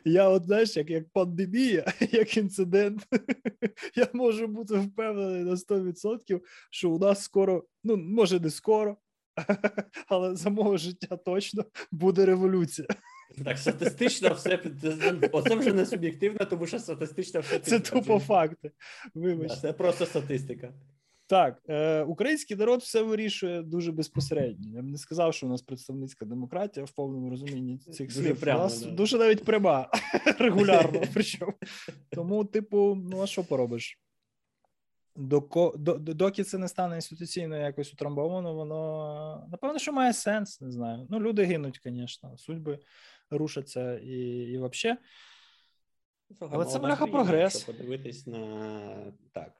я, от знаєш, як, як пандемія, як інцидент, я можу бути впевнений на 100%, що у нас скоро, ну, може, не скоро, але за мого життя точно буде революція. Так, статистично все оце вже не суб'єктивно, тому що статистично все Це тупо факти. Да, Це просто статистика. Так, е, український народ все вирішує дуже безпосередньо. Я б не сказав, що у нас представницька демократія в повному розумінні цих Дуже слів. прямо, у нас да. дуже навіть пряма регулярно. Причому тому, типу, ну а що поробиш? Доко, до, до- доки це не стане інституційно якось утрамбовано, воно напевно, що має сенс, не знаю. Ну, люди гинуть, звісно, судьби рушаться і, і взагалі. Але це, бляха, прогрес. Якщо подивитись на так,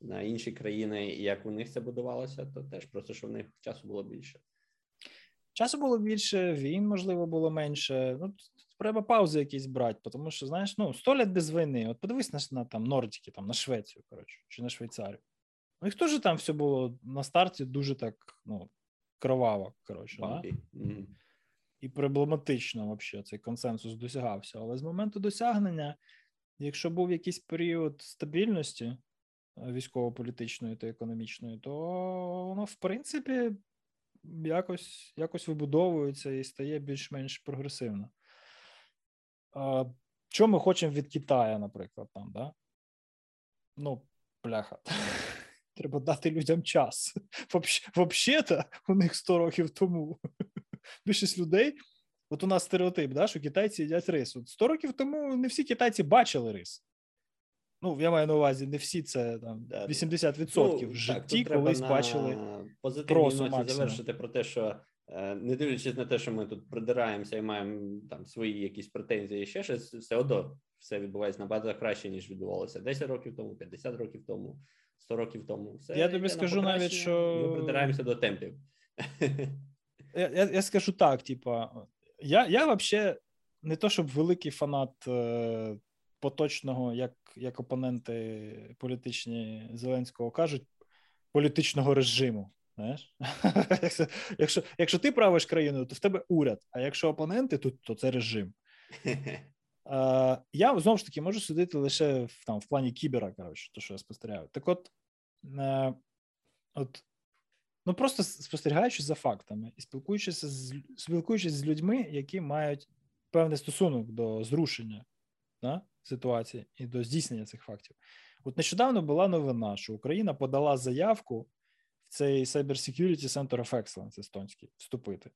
на інші країни, і як у них це будувалося, то теж просто що в них часу було більше. Часу було більше, війн, можливо, було менше. Ну, треба паузи якісь брати, тому що, знаєш, ну, 100 лет без війни. От подивись на, на там Нордіки, там, на Швецію, коротше, чи на Швейцарію. У них теж там все було на старті дуже так ну, кроваво, коротше. Да? Мгм. і проблематично взагалі цей консенсус досягався. Але з моменту досягнення, якщо був якийсь період стабільності військово-політичної та економічної, то воно, в принципі, якось, якось вибудовується і стає більш-менш прогресивно. Що ми хочемо від Китаю, наприклад, там, да? Ну, бляха. Треба дати людям час. Взагалі-то у них 100 років тому більшість людей. От у нас стереотип, да, що китайці їдять рис. От 100 років тому не всі китайці бачили рис. Ну, я маю на увазі, не всі це там Да, 80% Ну, в житті так, колись бачили. ноті завершити про те, що е, не дивлячись на те, що ми тут придираємося і маємо там свої якісь претензії, і ще щось, все одно все відбувається набагато краще, ніж відбувалося 10 років тому, 50 років тому, 100 років тому. Все Я тобі скажу навіть, що- ми придираємося до темпів. Я, я, я скажу так: типа, я, я взагалі не то, щоб великий фанат е, поточного, як, як опоненти політичні Зеленського кажуть, політичного режиму. Знаєш? якщо, якщо, ти правиш країною, то в тебе уряд, а якщо опоненти, то, то це режим. Я знову ж таки можу судити лише в, там, в плані кібера, коротше, то, що я спостерігаю. Так от, е, от ну просто спостерігаючи за фактами і спілкуючись з, спілкуючись з людьми, які мають певний стосунок до зрушення да, ситуації і до здійснення цих фактів. От нещодавно була новина, що Україна подала заявку в цей Cyber Security Center of Excellence естонський вступити.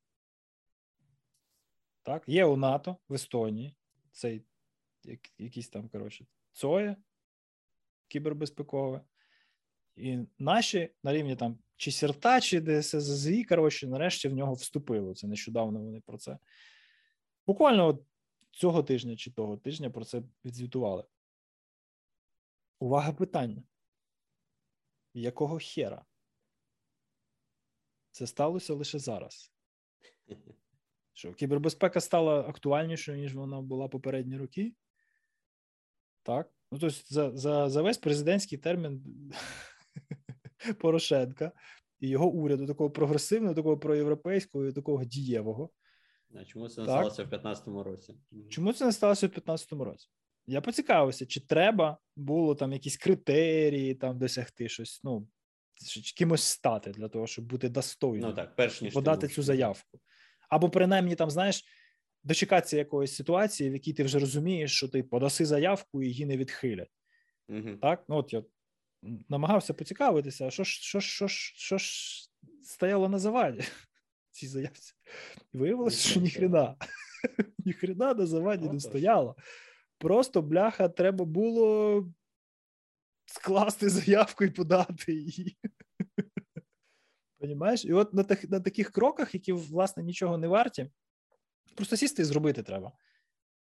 Так, є у НАТО в Естонії цей як- якийсь там, коротше, ЦОЄ кібербезпекове. І наші на рівні там чи СЕРТА, чи ДСЗЗІ, коротше, нарешті в нього вступили. Це нещодавно вони про це. Буквально от цього тижня чи того тижня про це відзвітували. Увага питання. Якого хера? Це сталося лише зараз. Що кібербезпека стала актуальнішою, ніж вона була попередні роки. Так. Ну, тобто, за, за, за весь президентський термін Порошенка і його уряду, такого прогресивного, такого проєвропейського і такого дієвого. А чому це не Так. сталося в 2015 році? Чому це не сталося у 2015 році? Я поцікавився, чи треба було там якісь критерії там досягти щось, ну, кимось стати для того, щоб бути достойним. Ну так, перш ніж подати цю заявку. Або принаймні, там, знаєш, дочекатися якоїсь ситуації, в якій ти вже розумієш, що ти подаси заявку і її не відхилять. Мгм. Так? Ну, от я намагався поцікавитися, а що ж, що ж, що ж, що ж стояло на заваді цій заявці. І виявилося, що ніхрена. Ніхрена на заваді не стояло. Просто бляха, треба було скласти заявку і подати її. Понімаєш? І от на, тих, на таких кроках, які, власне, нічого не варті, просто сісти і зробити треба.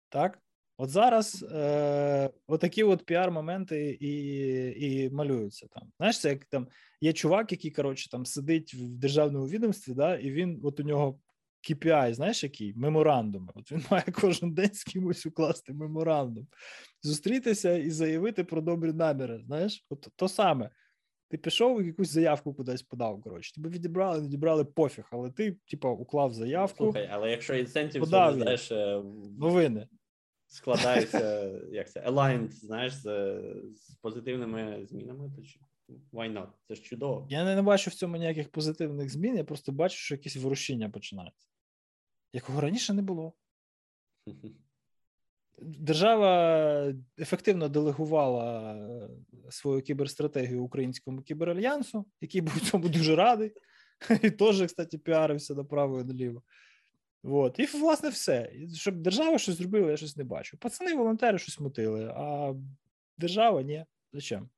Так? От зараз е, отакі от піар-моменти і, і малюються там. Знаєш, це як там є чувак, який, коротше, там сидить в державному відомстві, да, і він, от у нього KPI, знаєш, який? Меморандуми. От він має кожен день з кимось укласти меморандум, зустрітися і заявити про добрі наміри. Знаєш, от то саме. Ти пішов і якусь заявку кудись подав. Коротше, тебе відібрали, відібрали пофіг, але ти, типа, уклав заявку. Слухай, але якщо інсентів, Подав вони, знаєш, е, Новини. Складаються, як це, aligned, знаєш, з, з позитивними змінами, то why not? Це ж чудово. Я не, не бачу в цьому ніяких позитивних змін, я просто бачу, що якісь ворушіння починаються, якого раніше не було. Держава ефективно делегувала е, свою кіберстратегію українському кіберальянсу, який був цьому дуже радий, і теж, кстати, піарився направо і наліво. От. І, власне, все. Щоб держава щось зробила, я щось не бачу. Пацани, волонтери щось мутили, а держава ні. Зачем?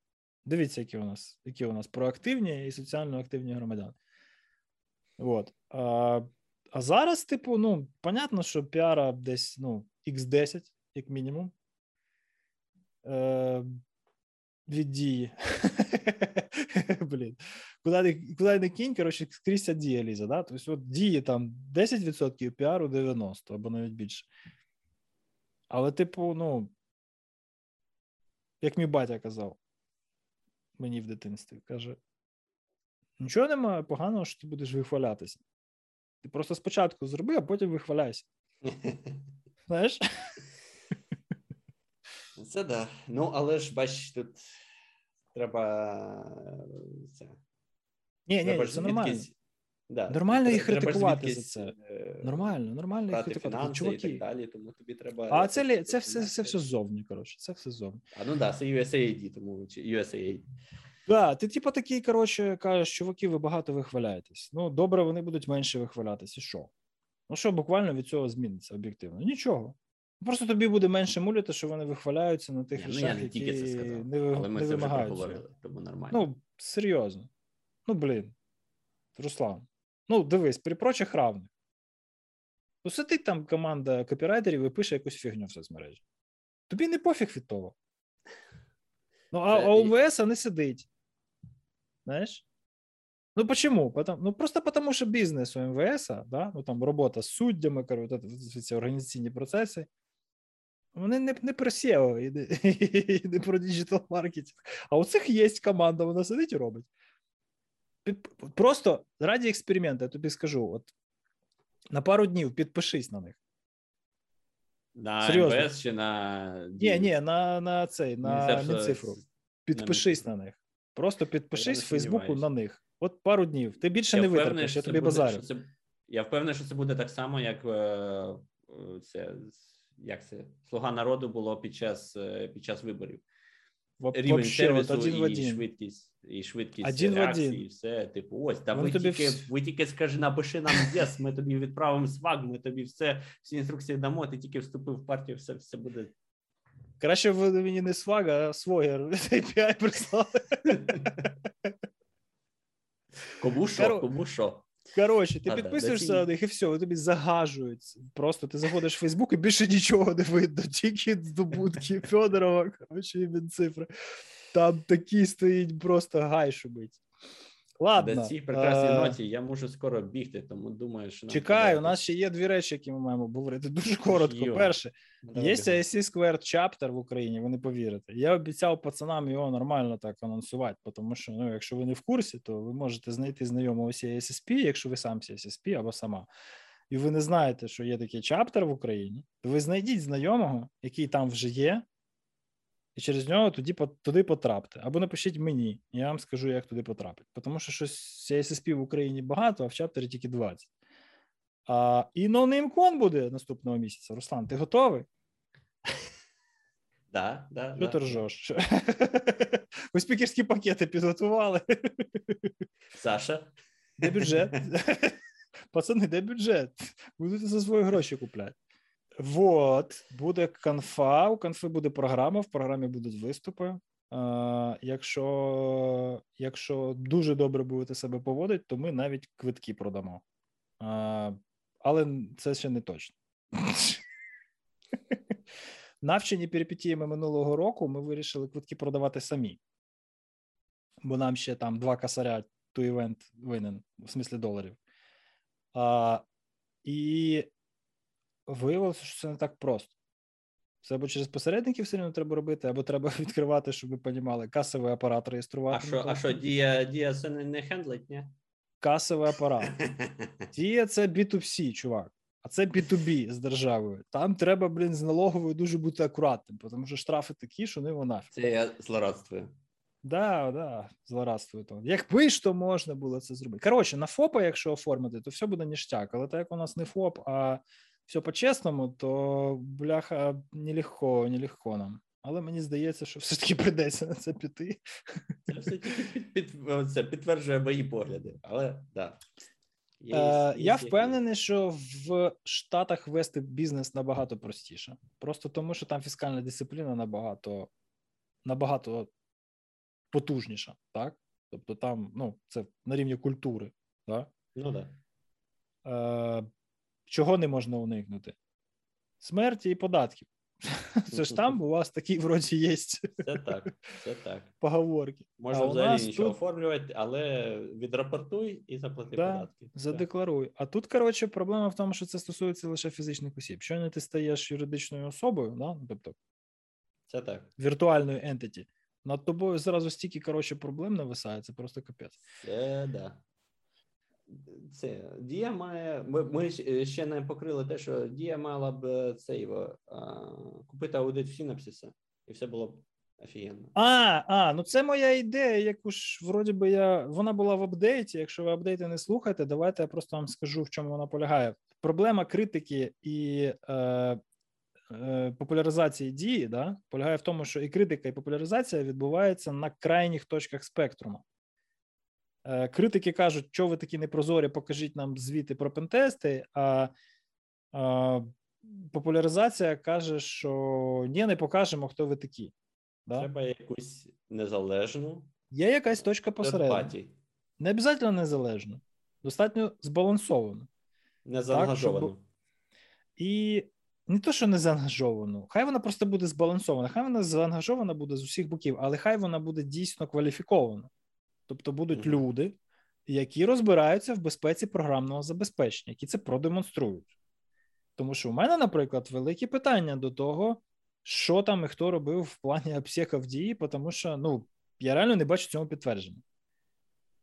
Дивіться, які у нас, які у нас проактивні і соціально активні громадяни. От. А, а зараз, типу, ну, понятно, що піара десь ну, X10, як мінімум. Е, від дії. Блін. Куди, куди не кінь, коротше, скрізь ця дія лізе, да? Тобто, от дії там 10%, піару 90% або навіть більше. Але, типу, ну, як мій батя казав, мені в дитинстві. Каже: нічого немає поганого, що ти будеш вихвалятися. Ти просто спочатку зроби, а потім вихваляйся. Знаєш? Це да. Ну, але ж бач, тут треба це. Ні, ні, це нормально. Да. Нормально їх критикувати за це. е, Нормально, нормально їх критикувати. фінанси і так далі, тому тобі треба. А це, якось це, все, це все ззовні, коротше, це все ззовні. А ну да, це USAID, тому чи USAID. Да, ти, типу, такий, коротше, кажеш, чуваки, ви багато вихваляєтесь. Ну, добре, вони будуть менше вихвалятись. І що? Ну, що буквально від цього зміниться об'єктивно? Нічого. Просто тобі буде менше муляти, що вони вихваляються на тих Ні, ну, я речах, які тільки це сказав, не, але ми не це вже проговорили, тому нормально. Ну, серйозно. Ну, блін. Руслан. Ну, дивись, при прочих равних. Ну, сидить там команда копірайтерів і пише якусь фігню в соцмережі. Тобі не пофіг від того. Ну, а, а і- не сидить. Знаєш? Ну, почему? Потому, ну, просто потому, що бізнес у МВС, да? ну, там робота з суддями, коротше, от ці організаційні процеси, вони не, не про SEO і не, і не про digital marketing. А у цих є команда, вона сидить і робить. Просто раді експерименту, я тобі скажу: от на пару днів підпишись на них. на серйозно. МВС чи на Ні, ні, на, на цей, на с- Підпишись Мінцифру. на них. Просто підпишись не в Фейсбуку на них. От пару днів. Ти більше не впевнений, витерпиш, я тобі буде- базарю. це- Я впевнений, що це буде так само, як е, е, це як це слуга народу було під час е, під час виборів. Рівень сервісу один і один. швидкість, і швидкість Один реакції, один. і все. Типу, ось, та ви тобі тільки, вс- ви тільки скажи, напиши нам yes, ми тобі відправимо сваг, ми тобі все, всі інструкції дамо, ти тільки вступив в партію, все, все буде. Краще б ви мені не свага, а свогер API прислали. Кому що, кому що. Коротше, ти Да-да, підписуєшся да, на них і все, вони тобі загажують. Просто ти заходиш в Фейсбук і більше нічого не видно, тільки здобутки Федорова, коротше, і Мінцифри. Там такий стоїть просто гай шумить. Ладно. На цій прекрасній е, ноті я можу скоро бігти, тому думаю, що Чекай, треба у нас ще є дві речі, які ми маємо обговорити. Дуже коротко. Йо. Перше, Давай Є. IC Square Chapter в Україні, ви не повірите. Я обіцяв пацанам його нормально так анонсувати, тому що ну, якщо ви не в курсі, то ви можете знайти знайомого CSSP, якщо ви сам CSSP або сама. І ви не знаєте, що є такий чаптер в Україні, то ви знайдіть знайомого, який там вже є, і через нього тоді, туди потрапте. Або напишіть мені, я вам скажу, як туди потрапити. Тому що щось CSSP в Україні багато, а в чаптері тільки 20. А, і NoNameCon буде наступного місяця. Руслан, ти готовий? Да, да, Що да. ти ржеш? Ви спікерські пакети підготували. Саша. Де бюджет? Пацани, де бюджет? Будете за свої гроші купляти. Вот, буде конфа. У конфи буде програма, в програмі будуть виступи. Якщо, якщо дуже добре будете себе поводити, то ми навіть квитки продамо. Але це ще не точно. Навчені перипетіями минулого року ми вирішили квитки продавати самі. Бо нам ще там два косаря ту івент винен, в смислі доларів. А, і виявилося, що це не так просто. Це або через посередників все одно треба робити, або треба відкривати, щоб ви розуміли, касовий апарат А що, а що дія, дія це не, не хендлить, ні? Касовий апарат. Дія це B2C, чувак. А це B2B з державою. Там треба, блін, з налоговою дуже бути акуратним, тому що штрафи такі, що не вона. Це я злорадствую. Да, да, злорадствую то. Якби ж то можна було це зробити. Коротше, на ФОПа, якщо оформити, то все буде ніштяк. Але так як у нас не ФОП, а все по-чесному, то бляха нелегко, нелегко нам. Але мені здається, що все таки прийдеться на це піти. Це все тільки під, під, це підтверджує мої погляди. Але да. Є- Е, є- я є- впевнений, що в Штатах вести бізнес набагато простіше. Просто тому, що там фіскальна дисципліна набагато, набагато потужніша, так? Тобто там, ну, це на рівні культури, так? Ну да. Е, чого не можна уникнути? Смерті і податків. Це ж там у вас такі вроді є Це так. Це так. поговорки. Можна а взагалі нічого тут оформлювати, але відрапортуй і заплати Да, податки. Задекларуй. А тут, коротше, проблема в тому, що це стосується лише фізичних осіб. Щойно ти стаєш юридичною особою, да? ну, тобто Це так. віртуальною entity, Над тобою зразу стільки коротше проблем нависає, це просто капець. Це да. Це Дія має. Ми, ми ще не покрили те, що Дія мала б е, це його а, купити аудит в Сінапсіса, і все було б офігенно. А, а, ну це моя ідея, яку ж вроді би я. Вона була в апдейті. Якщо ви апдейти не слухаєте, давайте я просто вам скажу, в чому вона полягає. Проблема критики і е, е, популяризації дії да, полягає в тому, що і критика, і популяризація відбувається на крайніх точках спектруму. Е, критики кажуть, що ви такі непрозорі, покажіть нам звіти про пентести. А популяризація каже, що ні, не покажемо, хто ви такі. Да? Треба якусь незалежну. Є якась точка посередині. Не обов'язково незалежну, достатньо збалансовану. Не заангажовану. Щоб... І не то, що не заангажовану, хай вона просто буде збалансована, хай вона заангажована буде з усіх боків, але хай вона буде дійсно кваліфікована. Тобто будуть mm-hmm. люди, які розбираються в безпеці програмного забезпечення, які це продемонструють. Тому що у мене, наприклад, великі питання до того, що там і хто робив в плані обсека в дії, тому що ну, я реально не бачу цьому підтвердження.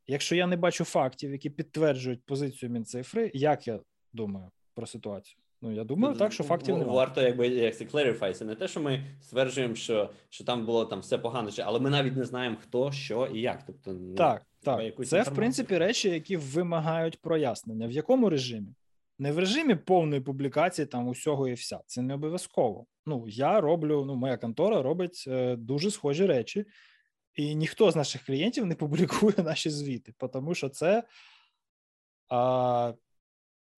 Якщо я не бачу фактів, які підтверджують позицію Мінцифри, як я думаю про ситуацію? Ну, я думаю, так, що фактів немає. Варто, якби як це clarify, це не те, що ми стверджуємо, що що там було там все погано, але ми навіть не знаємо, хто, що і як. Тобто, ну, Так, так. Це, інформацію. в принципі, речі, які вимагають прояснення. В якому режимі? Не в режимі повної публікації там усього і вся. Це не обов'язково. Ну, я роблю, ну, моя контора робить е, дуже схожі речі, і ніхто з наших клієнтів не публікує наші звіти, тому що це. А,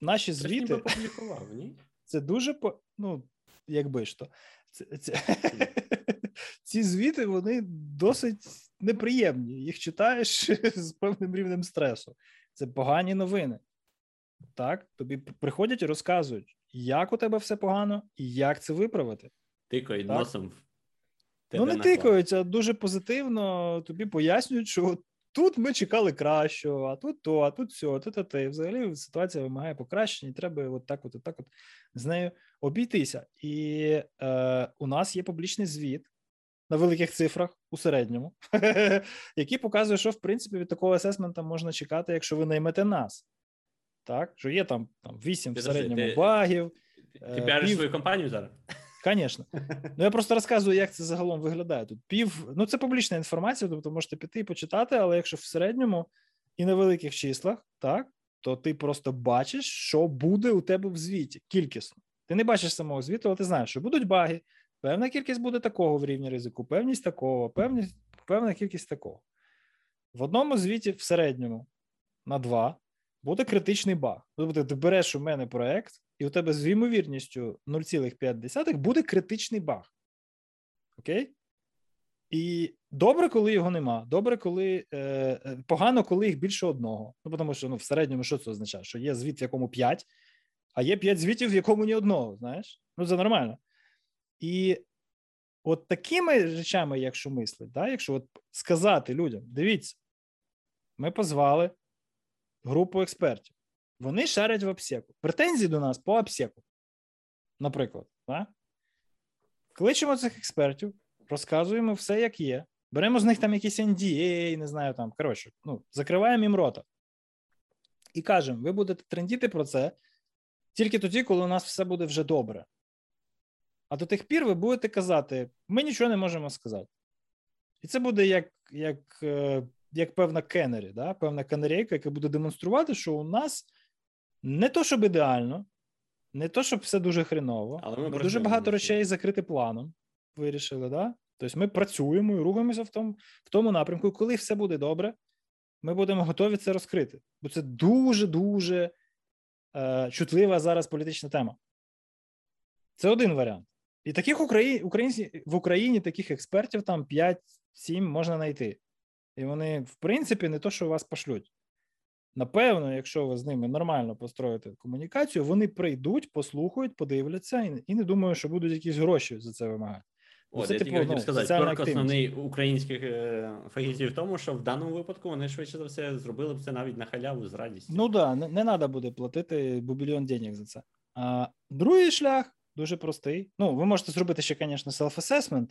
Наші звіти публікував, ні? Це дуже по ну, якби ж то. Це, це... Ці звіти вони досить неприємні. Їх читаєш з певним рівнем стресу. Це погані новини. Так, тобі приходять і розказують, як у тебе все погано і як це виправити. Тикають носом. Ну, не тикають, а дуже позитивно тобі пояснюють, що Тут ми чекали кращого, а тут то, а тут все, то, то, то. І взагалі ситуація вимагає покращення, і треба от так, от, так от з нею обійтися. І е, у нас є публічний звіт на великих цифрах у середньому, який показує, що в принципі від такого асесмента можна чекати, якщо ви наймете нас. Так, що є там там 8 в середньому ти, багів. Ти піариш пів... свою компанію зараз? Звісно. Ну я просто розказую, як це загалом виглядає. Тут пів, ну це публічна інформація, тобто можете піти і почитати, але якщо в середньому і на великих числах, так, то ти просто бачиш, що буде у тебе в звіті кількісно. Ти не бачиш самого звіту, але ти знаєш, що будуть баги, певна кількість буде такого в рівні ризику, певність такого, певність, певна кількість такого. В одному звіті в середньому на два буде критичний баг. Тобто ти береш у мене проект, і у тебе з ймовірністю 0,5 буде критичний баг. Окей? І добре, коли його нема. Добре, коли е, е, погано, коли їх більше одного. Ну, тому що ну, в середньому що це означає? Що є звіт, в якому 5, а є 5 звітів, в якому ні одного. Знаєш? Ну, це нормально. І от такими речами, якщо мислить, да, якщо от сказати людям: дивіться, ми позвали групу експертів. Вони шарять в обсеку. Претензії до нас по обсеку. Наприклад, да? кличемо цих експертів, розказуємо все, як є. Беремо з них там якісь NDA, не знаю, там, коротше, ну, закриваємо їм рота. І кажемо: ви будете трендіти про це тільки тоді, коли у нас все буде вже добре. А до тих пір ви будете казати: ми нічого не можемо сказати. І це буде як як, е, як певна кенері, да? певна канарейка, яка буде демонструвати, що у нас не то, щоб ідеально, не то, щоб все дуже хреново, але ми, ми дуже багато речей закрити планом. Вирішили, да? Тобто ми працюємо і рухаємося в тому в тому напрямку. І коли все буде добре, ми будемо готові це розкрити. Бо це дуже-дуже е, чутлива зараз політична тема. Це один варіант. І таких Украї... українці в Україні таких експертів там 5-7 можна знайти. І вони, в принципі, не то, що вас пошлють. Напевно, якщо ви з ними нормально построїте комунікацію, вони прийдуть, послухають, подивляться і, і не думаю, що будуть якісь гроші за це вимагати. От, це, я типу, хотів ну, сказати, торк основний українських е, фахівців в тому, що в даному випадку вони швидше за все зробили б це навіть на халяву з радістю. Ну так, да, не, не треба буде платити бубільйон денег за це. А другий шлях дуже простий. Ну, ви можете зробити ще, звісно, self-assessment,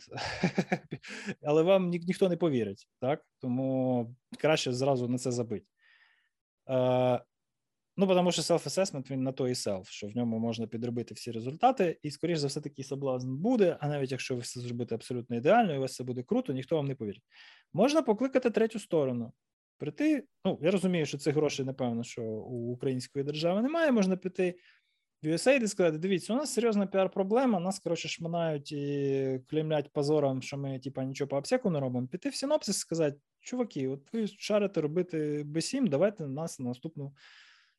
але вам ні, ніхто не повірить, так? Тому краще зразу на це забити. Е, Ну, тому що self-assessment, він на то і self, що в ньому можна підробити всі результати, і, скоріш за все, такий соблазн буде. А навіть якщо ви все зробите абсолютно ідеально, і у вас все буде круто, ніхто вам не повірить. Можна покликати третю сторону. Прийти, ну я розумію, що цих грошей, напевно, що у української держави немає. Можна піти в USAID і сказати: дивіться, у нас серйозна піар-проблема, нас, коротше, шманають і клеймлять позором, що ми, типа, нічого по обсеку не робимо. Піти в синопсис і сказати, чуваки, от ви шарите робити B7, давайте нас на наступну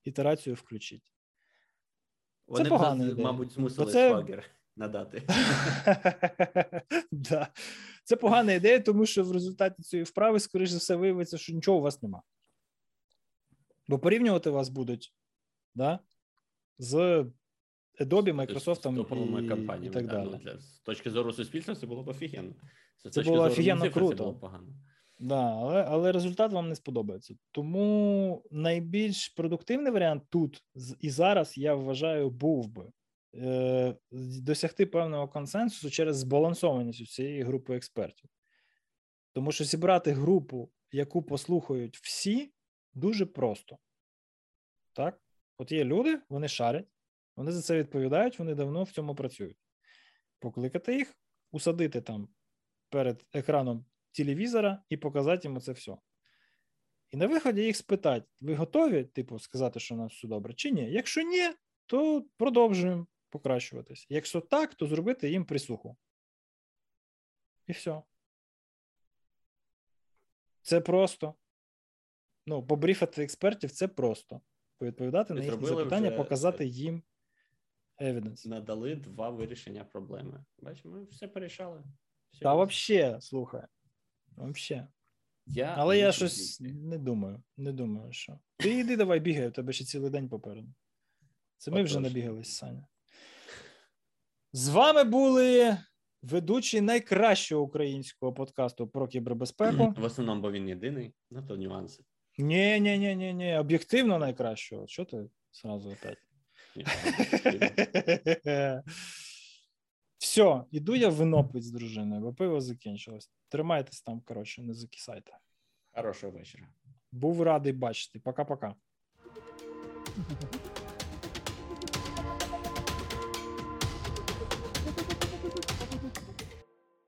ітерацію включіть. Вони це ідея. мабуть, змусили це- швагер надати. да. Це погана ідея, тому що в результаті цієї вправи, скоріш за все, виявиться, що нічого у вас нема. Бо порівнювати вас будуть да, з Adobe, Microsoft і, і так далі. ну, для, з точки зору суспільства це було б офігенно. З Це було офігенно круто. Це було погано. Да, але, але результат вам не сподобається. Тому найбільш продуктивний варіант тут і зараз я вважаю був би е, досягти певного консенсусу через збалансованість цієї групи експертів. Тому що зібрати групу, яку послухають всі, дуже просто. Так? От є люди, вони шарять, вони за це відповідають, вони давно в цьому працюють. Покликати їх, усадити там перед екраном телевізора і показати йому це все. І на виході їх спитати: ви готові, типу, сказати, що у нас все добре, чи ні? Якщо ні, то продовжуємо покращуватись. Якщо так, то зробити їм присуху. І все. Це просто. Ну, побріфати експертів це просто. Повідповідати на їхні запитання, вже- показати їм evidence. Надали два вирішення проблеми. Бачимо, ми все порішали. Все. Та взагалі, слухай. Взагалі. я Але я щось не думаю. Не думаю, що. Ти йди давай бігай, у тебе ще цілий день попереду. Це ми вже Отож. набігались, Саня. З вами були ведучі найкращого українського подкасту про кібербезпеку. В основному, бо він єдиний, ну то нюанси. Ні, ні, ні, ні, ні, об'єктивно найкращого. Що ти сразу опять? Все, іду я вино пить з дружиною, бо пиво закінчилось. Тримайтесь там, коротше, не закисайте. Хорошого вечора. Був радий бачити. Пока-пока.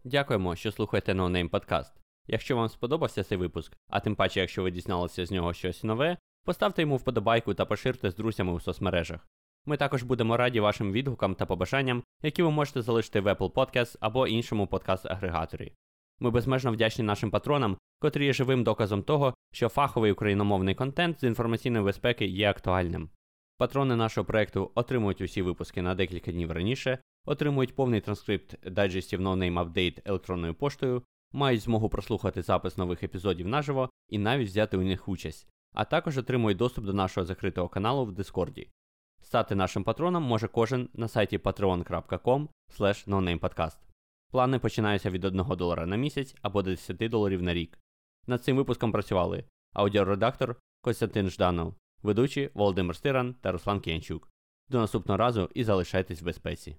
Дякуємо, що слухаєте No Name Podcast. Якщо вам сподобався цей випуск, а тим паче, якщо ви дізналися з нього щось нове, поставте йому вподобайку та поширте з друзями у соцмережах. Ми також будемо раді вашим відгукам та побажанням, які ви можете залишити в Apple Podcast або іншому подкаст-агрегаторі. Ми безмежно вдячні нашим патронам, котрі є живим доказом того, що фаховий україномовний контент з інформаційної безпеки є актуальним. Патрони нашого проекту отримують усі випуски на декілька днів раніше, отримують повний транскрипт дайджестів No Name Update електронною поштою, мають змогу прослухати запис нових епізодів наживо і навіть взяти у них участь, а також отримують доступ до нашого закритого каналу в Дискорді. Стати нашим патроном може кожен на сайті patreon.com. Плани починаються від 1 долара на місяць або до 10 доларів на рік. Над цим випуском працювали аудіоредактор Костянтин Жданов, ведучі Володимир Стиран та Руслан Кіянчук. До наступного разу і залишайтесь в безпеці.